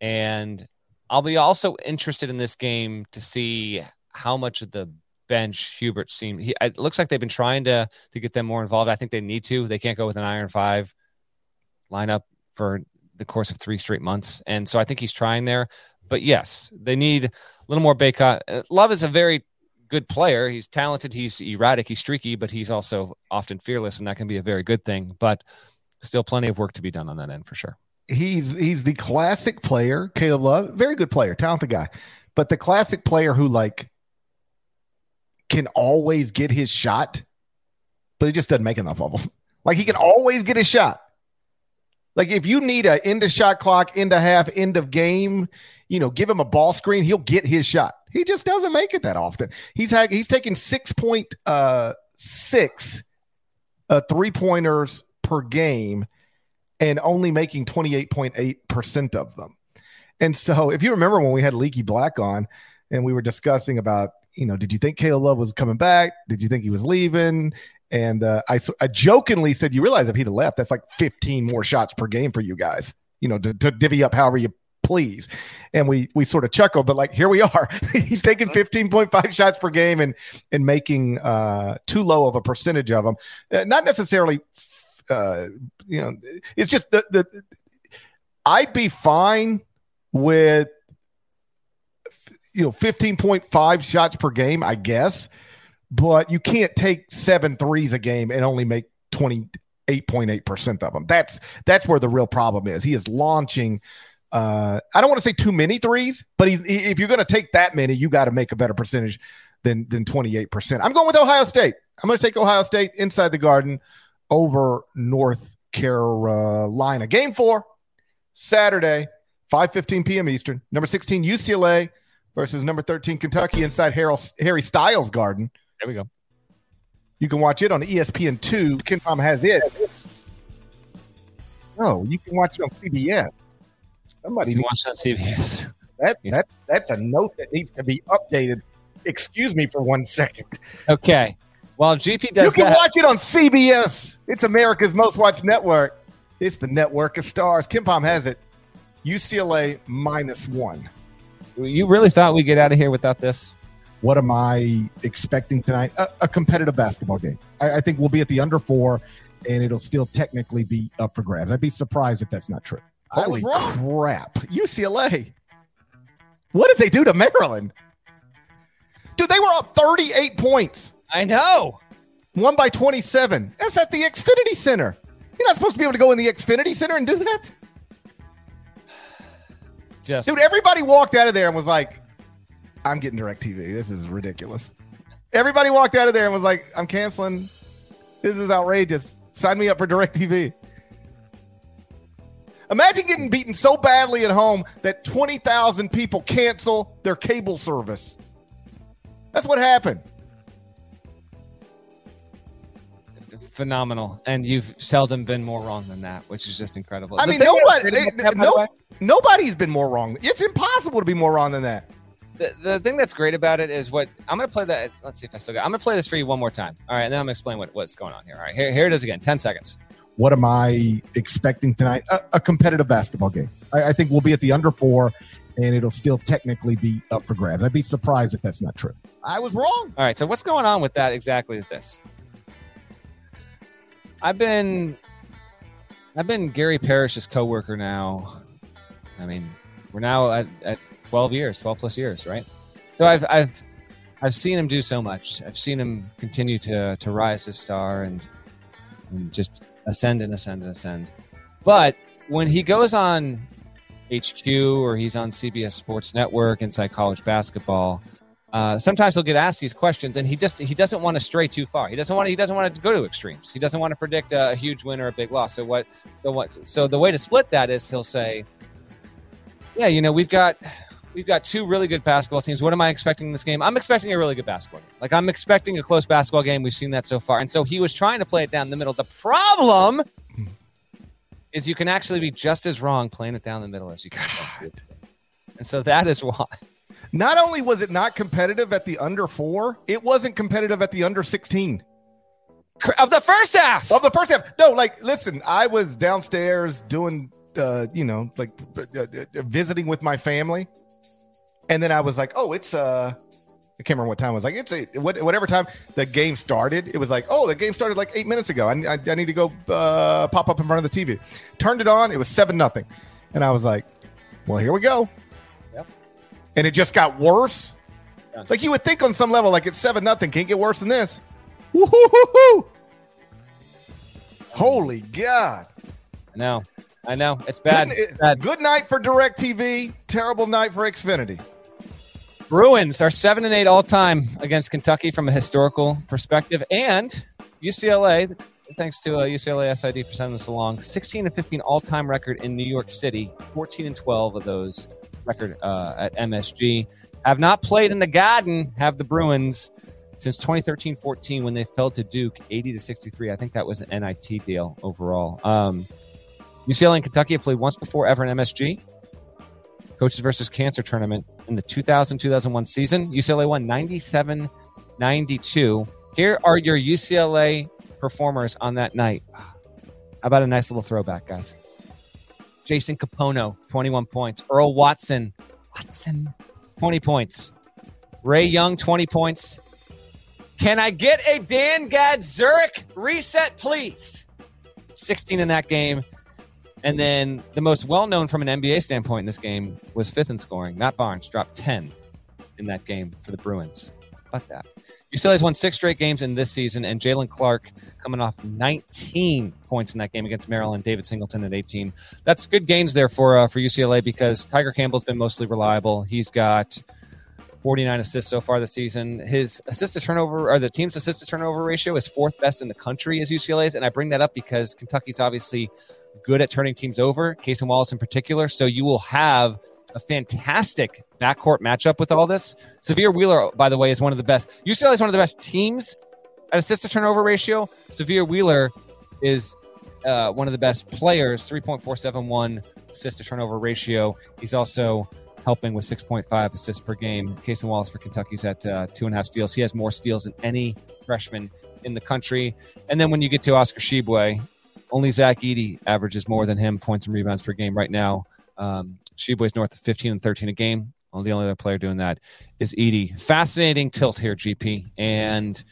and I'll be also interested in this game to see how much of the bench Hubert seemed. He, it looks like they've been trying to to get them more involved. I think they need to. They can't go with an iron five lineup for the course of three straight months, and so I think he's trying there. But yes, they need a little more Bacot. Uh, Love is a very good player. He's talented. He's erratic. He's streaky, but he's also often fearless, and that can be a very good thing. But still, plenty of work to be done on that end for sure. He's he's the classic player, Caleb Love, very good player, talented guy, but the classic player who like can always get his shot, but he just doesn't make enough of them. Like he can always get his shot. Like if you need a end of shot clock, end of half, end of game, you know, give him a ball screen, he'll get his shot. He just doesn't make it that often. He's he's taken six point uh, six uh, three pointers per game and only making 28.8% of them. And so if you remember when we had Leaky Black on and we were discussing about you know, did you think Caleb Love was coming back? Did you think he was leaving? And uh, I, I jokingly said, you realize if he'd have left, that's like 15 more shots per game for you guys, you know, to, to divvy up however you please. And we we sort of chuckled, but like here we are. He's taking 15.5 shots per game and and making uh, too low of a percentage of them. Uh, not necessarily, uh, you know, it's just the the. I'd be fine with you know 15.5 shots per game, I guess, but you can't take seven threes a game and only make 28.8% of them. That's that's where the real problem is. He is launching uh, I don't want to say too many threes, but he, if you're going to take that many, you got to make a better percentage than than 28%. I'm going with Ohio State. I'm going to take Ohio State inside the Garden over North Carolina. Game 4 Saturday, 5:15 p.m. Eastern. Number 16 UCLA versus number 13 Kentucky inside Harry Styles Garden. There we go. You can watch it on ESPN2. KenPom has it. No, you can watch it on CBS. Somebody you watch that CBS. That that that's a note that needs to be updated. Excuse me for one second. Okay. Well, GP does. That. You can that. watch it on CBS. It's America's most watched network. It's the network of stars. KenPom has it. UCLA minus one. You really thought we'd get out of here without this? What am I expecting tonight? A, a competitive basketball game. I, I, think we'll be at the under four, and it'll still technically be up for grabs. I'd be surprised if that's not true. Holy crap. UCLA. What did they do to Maryland? Dude, they were up 38 points. I know. Won by 27. That's at the Xfinity Center. You're not supposed to be able to go in the Xfinity Center and do that. Just Dude, everybody walked out of there and was like, I'm getting DirecTV. This is ridiculous. Everybody walked out of there and was like, I'm canceling. This is outrageous. Sign me up for DirecTV. Imagine getting beaten so badly at home that 20,000 people cancel their cable service. That's what happened. Phenomenal, and you've seldom been more wrong than that, which is just incredible. I The mean, thing that's nobody- great about that, by no- the way, Nobody's been more wrong. It's impossible to be more wrong than that. the, the thing that's great about it is what I'm going to play that. Let's see if I still got. I'm going to play this for you one more time. All right, and then I'm going to explain what, what's going on here. All right, here, here it is again. Ten seconds. What am I expecting tonight? A, a competitive basketball game. I, I think we'll be at the under four, and it'll still technically be up for grabs. I'd be surprised if that's not true. I was wrong. All right, so what's going on with that exactly is this. I've been I've been Gary Parrish's coworker now. I mean, we're now at, at 12 years, 12 plus years, right? So I've I've I've seen him do so much. I've seen him continue to to rise as star and and just ascend and ascend and ascend. But when he goes on HQ or he's on CBS Sports Network inside college basketball, uh, sometimes he'll get asked these questions, and he just he doesn't want to stray too far. He doesn't want to, he doesn't want to go to extremes. He doesn't want to predict a, huge win or a big loss. So what? So what? So the way to split that is he'll say, "Yeah, you know, we've got we've got two really good basketball teams. What am I expecting in this game? I'm expecting a really good basketball game. Like I'm expecting a close basketball game. We've seen that so far. And so he was trying to play it down the middle. The problem is you can actually be just as wrong playing it down the middle as you can. And so that is why. Not only was it not competitive at the under four, it wasn't competitive at the under 16 Of the first half. of the first half. No, like, listen, I was downstairs doing, uh, you know, like uh, uh, uh, visiting with my family. And then I was like, oh, it's, uh, I can't remember what time it was like. It's a, what, whatever time the game started. It was like, oh, the game started like eight minutes ago. I, I, I need to go uh, pop up in front of the TV. Turned it on. It was seven nothing, and I was like, well, here we go. Yep. And it just got worse. Yeah. Like you would think on some level, like it's seven nothing, can't get worse than this. Woo-hoo-hoo-hoo. Holy God! I know. I know. It's bad. Good, It's bad. good night for DirecTV. Terrible night for Xfinity. Bruins are seven and eight all time against Kentucky from a historical perspective, and UCLA, thanks to uh, UCLA SID for sending this along, sixteen and fifteen all time record in New York City. Fourteen and twelve of those record uh, at MSG have not played in the Garden. Have the Bruins since 2013-14 when they fell to Duke 80 to 63. I think that was an NIT deal overall. Um, UCLA and Kentucky have played once before ever in MSG. Coaches versus Cancer tournament in the 2000 2001 season. UCLA won 97 92. Here are your UCLA performers on that night. How about a nice little throwback, guys? Jason Kapono, 21 points. Earl Watson, Watson, 20 points. Ray Young, 20 points. Can I get a Dan Gadzuric reset, please? 16 in that game. And then the most well known from an NBA standpoint in this game was fifth in scoring. Matt Barnes dropped 10 in that game for the Bruins. About that? UCLA's won six straight games in this season, and Jaylen Clark coming off 19 points in that game against Maryland. David Singleton at 18. That's good gains there for uh, for UCLA because Tiger Campbell's been mostly reliable. He's got 49 assists so far this season. His assist to turnover, or the team's assist to turnover ratio, is fourth best in the country as UCLA's. And I bring that up because Kentucky's obviously good at turning teams over, Cason Wallace in particular. So you will have a fantastic backcourt matchup with all this. Sahvir Wheeler, by the way, is one of the best. UCLA is one of the best teams at assist to turnover ratio. Sahvir Wheeler is uh, one of the best players, 3.471 assist to turnover ratio. He's also helping with 6.5 assists per game. Cason Wallace for Kentucky's at uh, two and a half steals. He has more steals than any freshman in the country. And then when you get to Oscar Tshiebwe, only Zach Edey averages more than him points and rebounds per game right now. Um, Tshiebwe's north of 15 and 13 a game. The only other player doing that is Edey. Fascinating tilt here, GP. And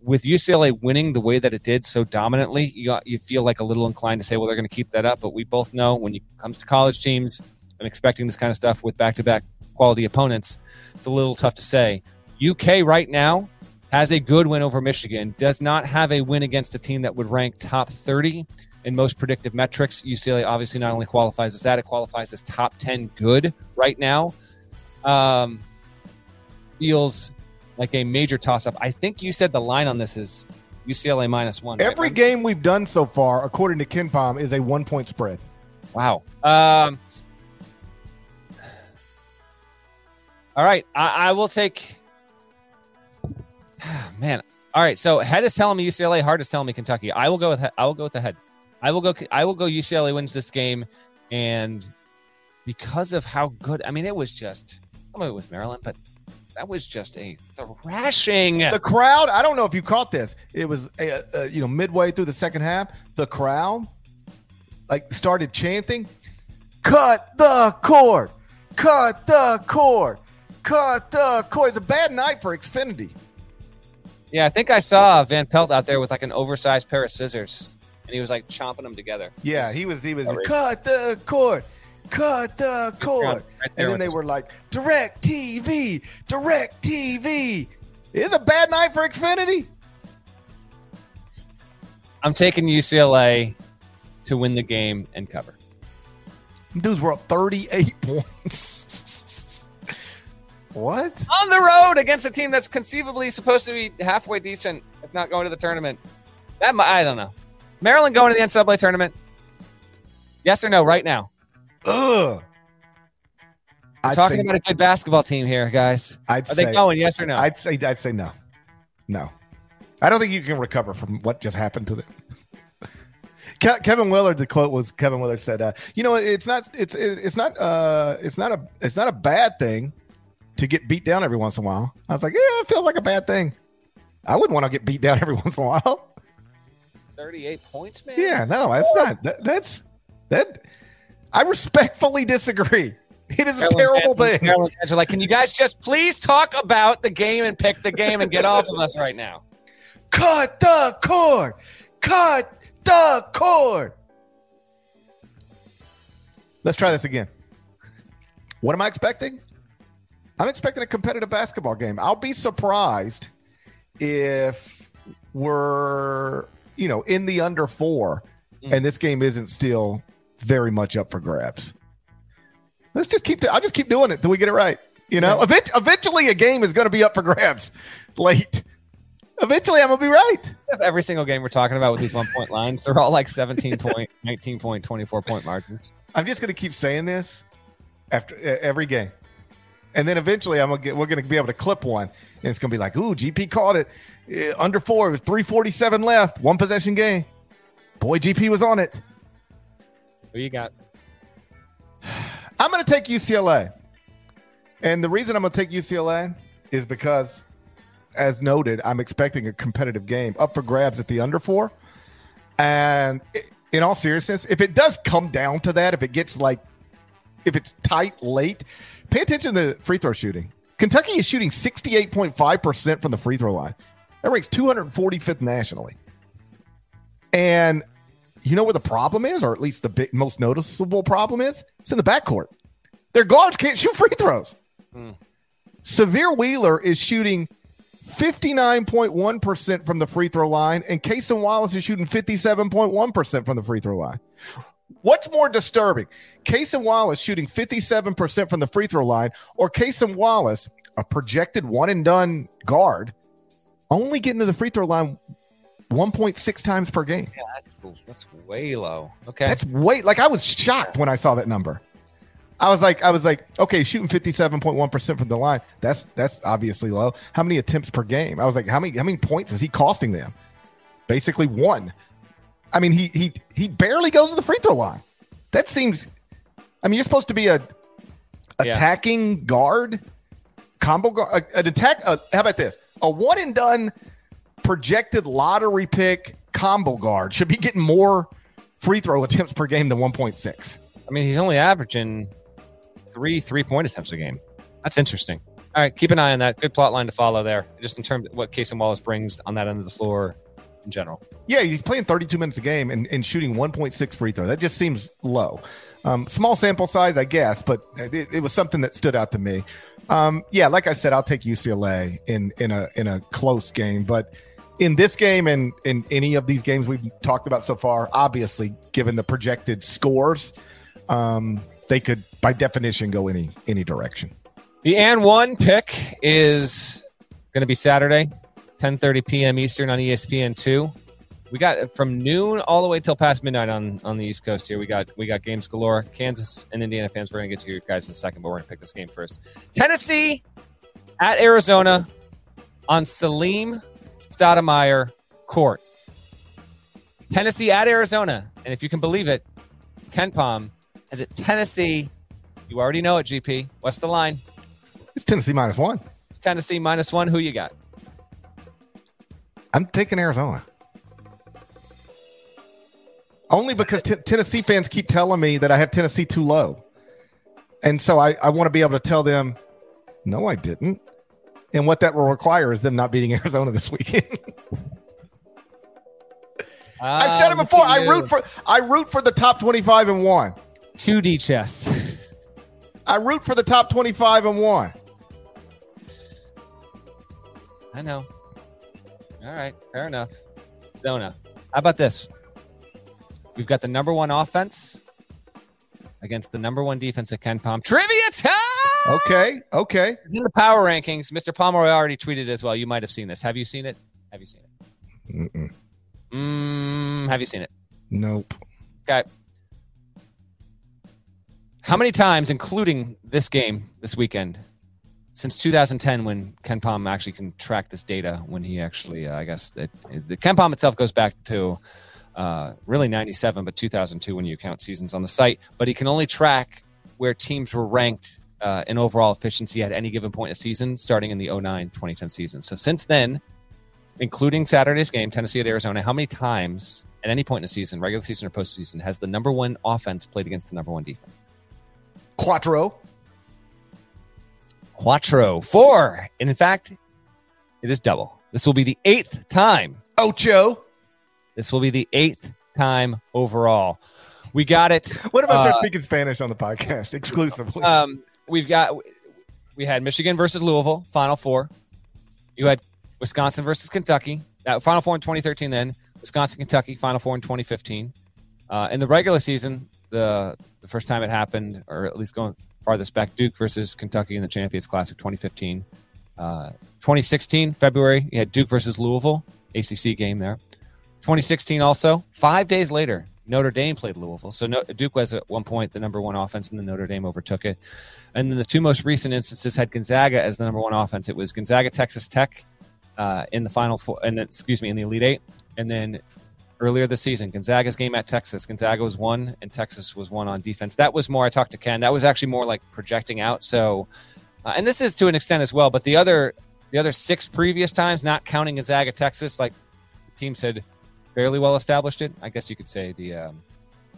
with UCLA winning the way that it did so dominantly, you, you feel like a little inclined to say, well, they're going to keep that up. But we both know when it comes to college teams and expecting this kind of stuff with back to back quality opponents, it's a little tough to say. UK right now has a good win over Michigan, does not have a win against a team that would rank top 30 in most predictive metrics. UCLA obviously not only qualifies as that, it qualifies as top 10 good right now. Um, feels like a major toss up. I think you said the line on this is UCLA minus one. right? Every game we've done so far, according to KenPom, is a one point spread. Wow. Um, all right. I, I will take. Man, All right, so head is telling me UCLA, heart is telling me Kentucky. I will go with I will go with the head. I will go I will go UCLA wins this game and because of how good I mean it was just I'm going with Maryland, but that was just a thrashing. The crowd, I don't know if you caught this. It was uh, uh, you know midway through the second half, the crowd like started chanting, "Cut the cord, cut the cord, cut the cord." It's a bad night for Xfinity. Yeah, I think I saw Van Pelt out there with like an oversized pair of scissors, and he was like chomping them together. Yeah, he was. He was. outrageous. Cut the cord, cut the cord, Right and then they were like, "Direct TV, direct TV." It's a bad night for Xfinity. I'm taking UCLA to win the game and cover. Dudes were up thirty-eight points. what? On the road against a team that's conceivably supposed to be halfway decent, if not going to the tournament. That mi- I don't know. Maryland going to the NCAA tournament? Yes or no? Right now. Ugh. We're I'd talking say, about a good basketball team here, guys. I'd Are say, they going? Yes or no? I'd say, I'd say no, no. I don't think you can recover from what just happened to them. Ke- Kevin Willard, the quote was Kevin Willard said, uh, "You know, it's not, it's, it's not, uh, it's not a, it's not a bad thing to get beat down every once in a while." I was like, "Yeah, it feels like a bad thing. I wouldn't want to get beat down every once in a while." 38 points, man. Yeah, no, that's not. That, that's that. I respectfully disagree. It is a Maryland terrible fans- thing. Maryland fans are like, can you guys just please talk about the game and pick the game and get off of us right now? Cut the cord. Cut the cord. Let's try this again. What am I expecting? I'm expecting a competitive basketball game. I'll be surprised if we're, you know, in the under four and this game isn't still very much up for grabs. Let's just keep, I'll just keep doing it till we get it right. You know, Event- eventually a game is going to be up for grabs late. Eventually I'm going to be right. Every single game we're talking about with these one point lines, they're all like 17 point, 19 point, 24 point margins. I'm just going to keep saying this after uh, every game, and then eventually I'm gonna get. We're going to be able to clip one, and it's going to be like, "Ooh, GP caught it Uh, under four. It was 347 left, one possession game. Boy, GP was on it. Who you got? I'm going to take UCLA, and the reason I'm going to take UCLA is because, as noted, I'm expecting a competitive game up for grabs at the under four, and i- in all seriousness, if it does come down to that, if it gets like if it's tight late, pay attention to the free throw shooting. Kentucky is shooting 68.5% from the free throw line. That ranks 245th nationally. And you know where the problem is, or at least the big, most noticeable problem is? It's in the backcourt. Their guards can't shoot free throws. Sahvir Wheeler is shooting 59.1% from the free throw line, and Cason Wallace is shooting 57.1% from the free throw line. What's more disturbing? Cason Wallace shooting 57% from the free throw line, or Cason Wallace, a projected one and done guard, only getting to the free throw line 1.6 times per game. Yeah, that's that's way low. Okay. That's way like I was shocked when I saw that number. I was like, I was like, okay, shooting fifty seven point one percent from the line. That's that's obviously low. How many attempts per game? I was like, how many how many points is he costing them? Basically one. I mean, he he he barely goes to the free throw line. That seems. I mean, you're supposed to be a Yeah. attacking guard, combo guard, a- an attack. Uh, how about this? A one and done projected lottery pick combo guard should be getting more free throw attempts per game than 1.6. I mean, he's only averaging three three point attempts a game. That's interesting. All right, keep an eye on that. Good plot line to follow there, just in terms of what Casey Wallace brings on that end of the floor in general. Yeah, he's playing 32 minutes a game and, and shooting 1.6 free throw. That just seems low. Um, small sample size, I guess, but it, it was something that stood out to me. Um, yeah, like I said, I'll take UCLA in in a in a close game, but in this game and in any of these games we've talked about so far, obviously, given the projected scores, um, they could by definition go any any direction. The and one pick is going to be Saturday, 10:30 p.m. Eastern on E ESPN two. We got from noon all the way till past midnight on on the East Coast here. We got we got games galore. Kansas and Indiana fans. We're going to get to you guys in a second, but we're going to pick this game first. Tennessee at Arizona on Salim Stoudamire Court. Tennessee at Arizona. And if you can believe it, KenPom has it Tennessee. You already know it, GP. What's the line? It's Tennessee minus one. It's Tennessee minus one. Who you got? I'm taking Arizona. Only because t- Tennessee fans keep telling me that I have Tennessee too low. And so I, I want to be able to tell them, no, I didn't. And what that will require is them not beating Arizona this weekend. I've said it Um, before. I root for I root for the top 25 and 1. 2D chess. I root for the top 25 and 1. I know. All right, fair enough. Zona. How about this? We've got the number one offense against the number one defense at KenPom. Trivia time! Okay, okay. It's in the power rankings. Mr. Pomeroy already tweeted as well. You might have seen this. Have you seen it? Have you seen it? Mm-mm. Mm, have you seen it? Nope. Okay. How many times, including this game this weekend, since 2010, when KenPom actually can track this data, when he actually, uh, I guess, it, it- the KenPom itself goes back to uh, really 97, but 2002 when you count seasons on the site. But he can only track where teams were ranked uh, in overall efficiency at any given point of season, starting in the 09 2010 season. So since then, including Saturday's game, Tennessee at Arizona, how many times at any point in the season, regular season or postseason, has the number one offense played against the number one defense? Quattro. Quattro, four. And in fact, it is double. This will be the eighth time. Ocho. This will be the eighth time overall. We got it. What if I start Uh, speaking Spanish on the podcast exclusively? Um, we've got we had Michigan versus Louisville, Final Four. You had Wisconsin versus Kentucky. That Final Four in 2013. Then Wisconsin, Kentucky, Final Four in 2015. Uh, in the regular season, the the first time it happened, or at least going farthest back, Duke versus Kentucky in the Champions Classic 2015. Uh, 2016 February, you had Duke versus Louisville, ACC game there. 2016 also five days later, Notre Dame played Louisville. So no, Duke was at one point the number one offense, and then Notre Dame overtook it. And then the two most recent instances had Gonzaga as the number one offense. It was Gonzaga, Texas Tech uh, in the final four, and excuse me, in the Elite Eight, and then earlier this season, Gonzaga's game at Texas. Gonzaga was one, and Texas was one on defense. That was more. I talked to Ken. That was actually more like projecting out. So, uh, and this is to an extent as well. But the other, the other six previous times, not counting Gonzaga, Texas, like the teams had fairly well established it. I guess you could say the, um,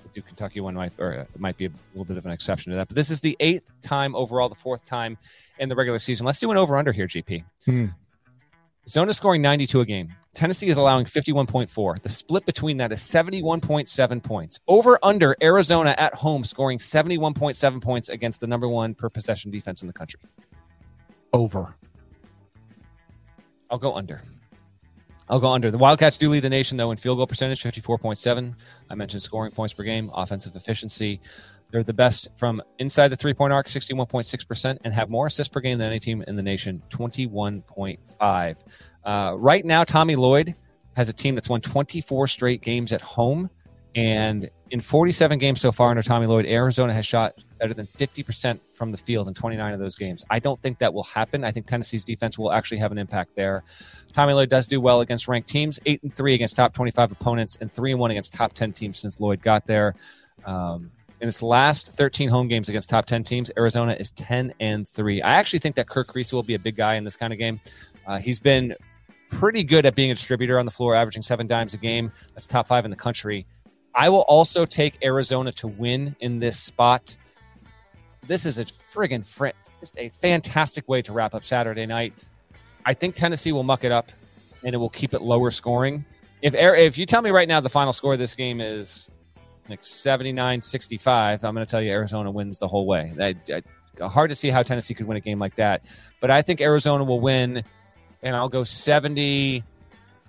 the Duke Kentucky one might or uh, might be a little bit of an exception to that. But this is the eighth time overall, the fourth time in the regular season. Let's do an over under here, GP. Hmm. Zona scoring 92 a game. Tennessee is allowing 51.4. The split between that is 71.7 points. Over under Arizona at home scoring 71.7 points against the number one per possession defense in the country. Over. I'll go under. I'll go under. The Wildcats do lead the nation, though, in field goal percentage, 54.7. I mentioned scoring points per game, offensive efficiency. They're the best from inside the three point arc, 61.6%, and have more assists per game than any team in the nation, 21.5. Uh, right now, Tommy Lloyd has a team that's won 24 straight games at home. And in 47 games so far under Tommy Lloyd, Arizona has shot better than 50% from the field in 29 of those games. I don't think that will happen. I think Tennessee's defense will actually have an impact there. Tommy Lloyd does do well against ranked teams, eight and three against top 25 opponents, and three and one against top 10 teams since Lloyd got there. Um, in its last 13 home games against top 10 teams, Arizona is 10 and three. I actually think that Kerr Kriisa will be a big guy in this kind of game. Uh, he's been pretty good at being a distributor on the floor, averaging seven dimes a game. That's top five in the country. I will also take Arizona to win in this spot. This is a friggin' fr- just a fantastic way to wrap up Saturday night. I think Tennessee will muck it up and it will keep it lower scoring. If if you tell me right now the final score of this game is like 79-65, I'm going to tell you Arizona wins the whole way. That, uh, hard to see how Tennessee could win a game like that, but I think Arizona will win and I'll go 70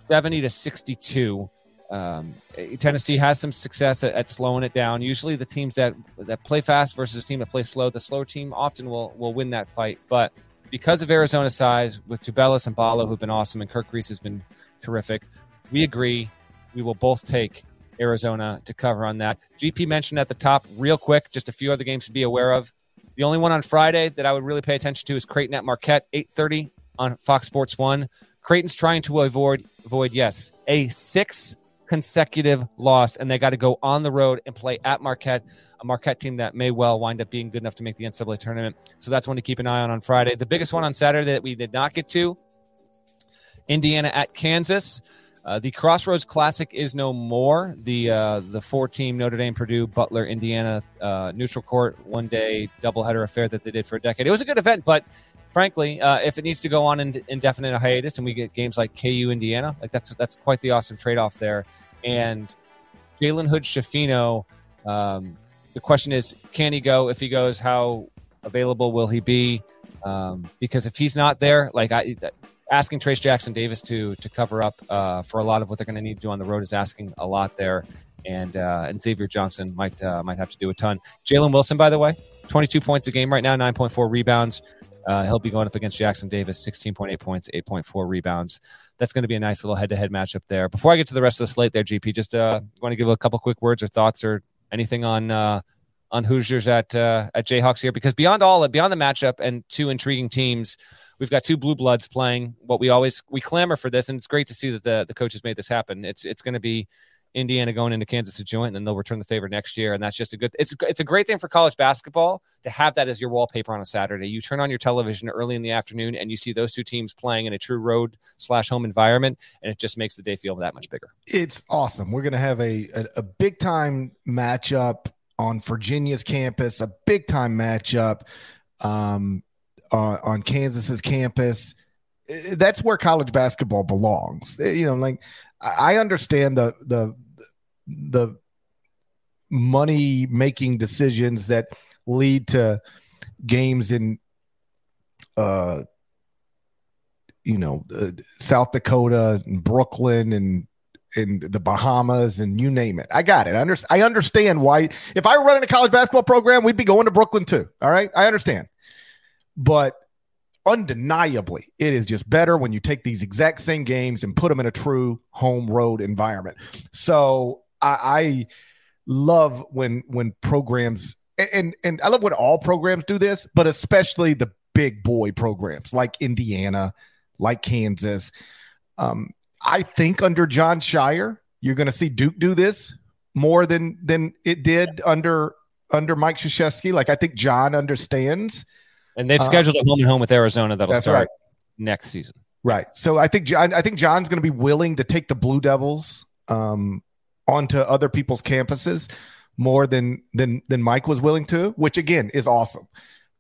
70 to 62. Um, Tennessee has some success at, at slowing it down. Usually, the teams that that play fast versus a team that plays slow, the slower team often will will win that fight. But because of Arizona's size, with Tubelis and Ballo, who've been awesome, and Kerr Kriisa has been terrific, we agree. We will both take Arizona to cover on that. GP mentioned at the top, real quick, just a few other games to be aware of. The only one on Friday that I would really pay attention to is Creighton at Marquette, eight thirty on Fox Sports One. Creighton's trying to avoid avoid yes a six consecutive loss, and they got to go on the road and play at Marquette, a Marquette team that may well wind up being good enough to make the NCAA tournament. So that's one to keep an eye on on Friday. The biggest one on Saturday that we did not get to Indiana at Kansas. Uh, the Crossroads Classic is no more. The uh, the four team Notre Dame, Purdue, Butler, Indiana uh, neutral court one day doubleheader affair that they did for a decade. It was a good event, but frankly, uh, if it needs to go on in indefinite hiatus and we get games like KU Indiana, like that's that's quite the awesome trade off there. And Jalen Hood Schifino, um, the question is, can he go? If he goes, how available will he be? Um, because if he's not there, like I, asking Trayce Jackson Davis to to cover up uh, for a lot of what they're going to need to do on the road is asking a lot there, and uh, and Xavier Johnson might uh, might have to do a ton. Jalen Wilson, by the way, 22 points a game right now, 9.4 rebounds. Uh, he'll be going up against Jackson Davis, 16.8 points, 8.4 rebounds. That's going to be a nice little head-to-head matchup there. Before I get to the rest of the slate, there, GP, just uh, want to give a couple quick words or thoughts or anything on uh, on Hoosiers at uh, at Jayhawks here, because beyond all, beyond the matchup and two intriguing teams, we've got two blue bloods playing. What we always we clamor for this, and it's great to see that the the coaches made this happen. It's it's going to be Indiana going into Kansas to join, and then they'll return the favor next year. And that's just a good. It's it's a great thing for college basketball to have that as your wallpaper on a Saturday. You turn on your television early in the afternoon, and you see those two teams playing in a true road slash home environment, and it just makes the day feel that much bigger. It's awesome. We're gonna have a a, a big time matchup on Virginia's campus, a big time matchup um, uh, on Kansas's campus. That's where college basketball belongs. You know, like I understand the the the money making decisions that lead to games in uh you know uh, South Dakota and Brooklyn and in the Bahamas and you name it. I got it. I, under, I understand why. If I were running a college basketball program, we'd be going to Brooklyn too. All right. I understand. But undeniably, it is just better when you take these exact same games and put them in a true home road environment. So I, I love when when programs and and I love when all programs do this, but especially the big boy programs like Indiana, like Kansas. Um, I think under Jon Scheyer, you're going to see Duke do this more than than it did under under Mike Krzyzewski. Like I think Jon understands, and they've uh, scheduled uh, a home and home with Arizona that'll start right. next season. Right. So I think Jon I think Jon's going to be willing to take the Blue Devils um, onto other people's campuses more than than than Mike was willing to, which again is awesome.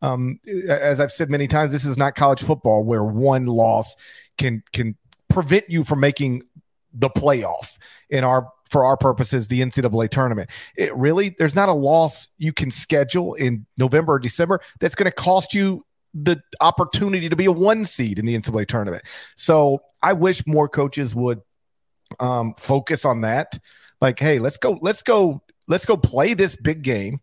Um, as I've said many times, this is not college football where one loss can can prevent you from making the playoff in our for our purposes the ncaa tournament. It really there's not a loss you can schedule in november or december that's going to cost you the opportunity to be a one seed in the ncaa tournament. So i wish more coaches would um, focus on that. Like hey let's go let's go let's go play this big game.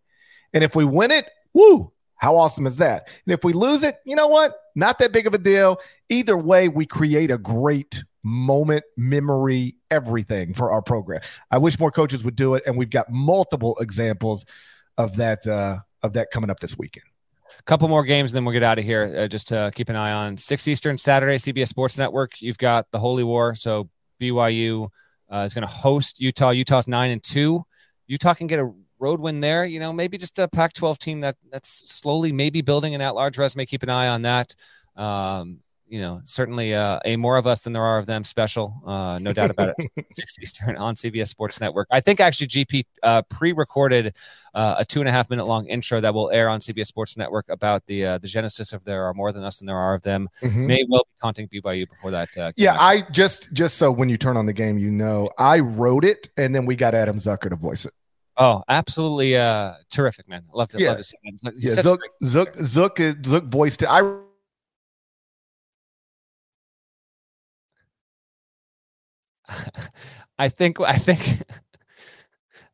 And if we win it woo how awesome is that? And if we lose it, you know what? Not that big of a deal. Either way, we create a great moment, memory, everything for our program. I wish more coaches would do it, and we've got multiple examples of that uh, of that coming up this weekend. A couple more games, and then we'll get out of here. Uh, just to keep an eye on six Eastern Saturday, CBS Sports Network. You've got the Holy War, so BYU uh, is going to host Utah. Utah's nine and two. Utah can get a road win there. You know, maybe just a Pac-12 team that that's slowly maybe building an at-large resume. Keep an eye on that. Um, you know, certainly uh, a more of us than there are of them special, uh, no doubt about it. Six Eastern on CBS Sports Network. I think actually GP uh, pre-recorded uh, a two and a half minute long intro that will air on CBS Sports Network about the uh, the genesis of there are more than us than there are of them. Mm-hmm. May well be taunting BYU before that. Uh, yeah, out. I just just so when you turn on the game, you know, I wrote it and then we got Adam Zucker to voice it. Oh, absolutely uh, terrific, man. Love to yeah. love to see that. Yeah, Zook, Zook, Zook, Zook voiced it. I I think I think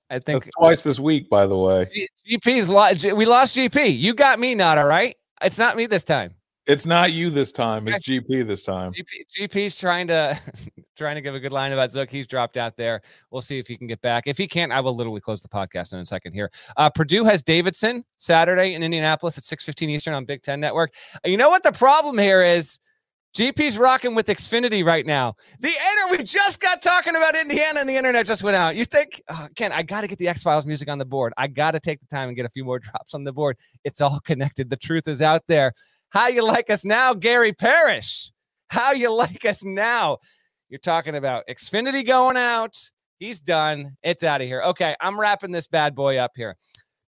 I think That's twice this week, by the way. GP's lost. We lost GP. You got me, not all right. It's not me this time. It's not you this time. It's GP this time. GP, GP's trying to trying to give a good line about Zook. He's dropped out there. We'll see if he can get back. If he can't, I will literally close the podcast in a second here. Uh, Purdue has Davidson Saturday in Indianapolis at 6:15 Eastern on Big Ten Network. You know what the problem here is? GP's rocking with Xfinity right now. The inter we just got talking about Indiana and the internet just went out. You think, oh, Ken, I got to get the X Files music on the board. I got to take the time and get a few more drops on the board. It's all connected. The truth is out there. How you like us now, Gary Parrish? How you like us now? You're talking about Xfinity going out. He's done. It's out of here. Okay, I'm wrapping this bad boy up here.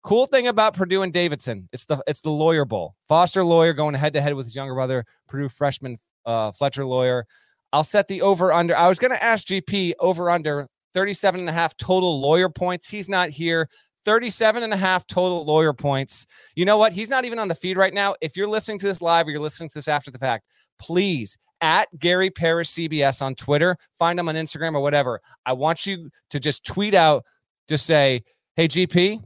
Cool thing about Purdue and Davidson, it's the it's the Loyer Bowl. Foster Loyer going head to head with his younger brother, Purdue freshman uh, Fletcher Loyer. I'll set the over under. I was going to ask GP over under 37 and a half total Loyer points. He's not here. 37 and a half total Loyer points. You know what? He's not even on the feed right now. If you're listening to this live or you're listening to this after the fact, please at Gary Parrish CBS on Twitter, find him on Instagram or whatever. I want you to just tweet out, just say, Hey, GP,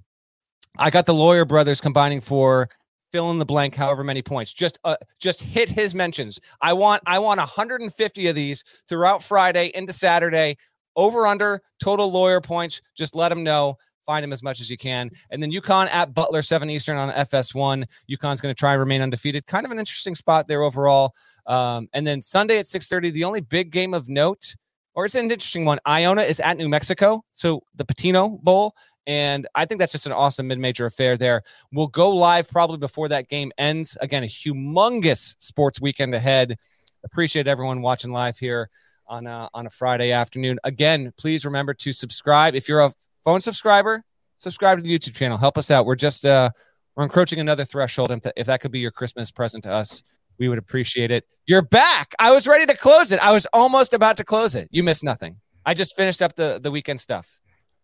I got the Loyer brothers combining for fill in the blank however many points just uh, just hit his mentions i want i want 150 of these throughout friday into saturday over under total Loyer points just let him know find him as much as you can and then UConn at butler 7 eastern on fs1 UConn's going to try and remain undefeated kind of an interesting spot there overall um, and then sunday at 6.30 the only big game of note or it's an interesting one iona is at new mexico so the pitino bowl and I think that's just an awesome mid major affair there. We'll go live probably before that game ends. Again, a humongous sports weekend ahead. Appreciate everyone watching live here on a, on a Friday afternoon. Again, please remember to subscribe. If you're a phone subscriber, subscribe to the YouTube channel. Help us out. We're just uh, we're encroaching another threshold. If, if that could be your Christmas present to us, we would appreciate it. You're back. I was ready to close it. I was almost about to close it. You missed nothing. I just finished up the the weekend stuff.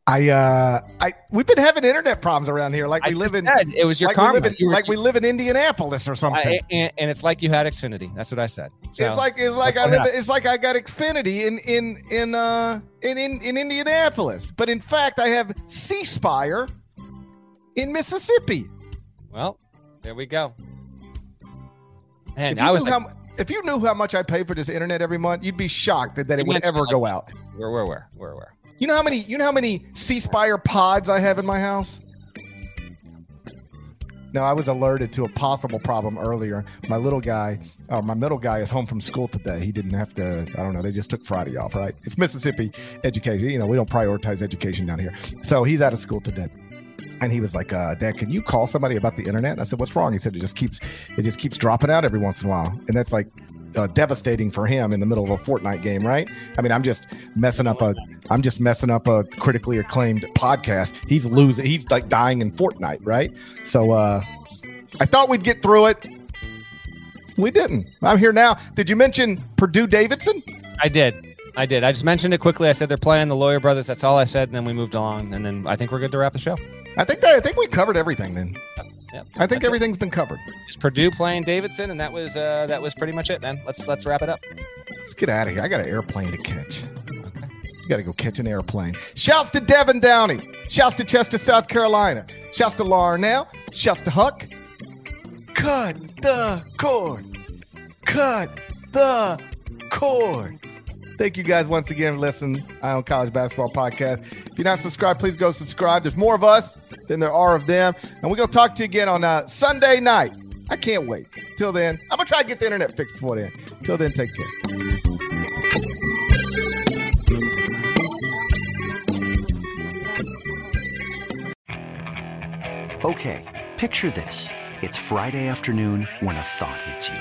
I uh I we've been having internet problems around here. Like we I live in said, it was your like karma. We live in, You were- like we live in Indianapolis or something. I- and, and it's like you had Xfinity. That's what I said. So, it's like it's like I live. It's like I got Xfinity in in in uh in in, in Indianapolis, but in fact I have C Spire in Mississippi. well, there we go. And If you, I was knew like, how, if you knew how much I pay for this internet every month, you'd be shocked that, that it would ever go out. where, where, where, where, where? You know how many you know how many C Spire pods I have in my house? No, I was alerted to a possible problem earlier. My little guy, uh, my middle guy, is home from school today. He didn't have to. I don't know. They just took Friday off, right? It's Mississippi education. You know, we don't prioritize education down here. So he's out of school today, and he was like, uh, "Dad, can you call somebody about the internet?" And I said, "What's wrong?" He said, "It just keeps it just keeps dropping out every once in a while, and that's like." Uh, devastating for him in the middle of a Fortnite game, right? I mean, I'm just messing up a, I'm just messing up a critically acclaimed podcast. He's losing, he's like dying in Fortnite, right? So, uh, I thought we'd get through it. We didn't. I'm here now. Did you mention Purdue Davidson? I did. I did. I just mentioned it quickly. I said they're playing the Loyer Brothers. That's all I said. And then we moved along. And then I think we're good to wrap the show. I think that I think we covered everything then. Yep. I think That's it. everything's been covered. It's Purdue playing Davidson, and that was uh, that was pretty much it, man. Let's let's wrap it up. Let's get out of here. I got an airplane to catch. You got to go catch an airplane. Shouts to Devin Downey. Shouts to Chester, South Carolina. Shouts to Larnell. Shouts to Huck. Cut the cord. Cut the cord. Thank you guys once again for listening. Eye on College Basketball Podcast. If you're not subscribed, please go subscribe. There's more of us than there are of them. And we're going to talk to you again on uh, Sunday night. I can't wait. Till then, I'm going to try to get the internet fixed before then. Till then, take care. Okay, picture this. It's Friday afternoon when a thought hits you.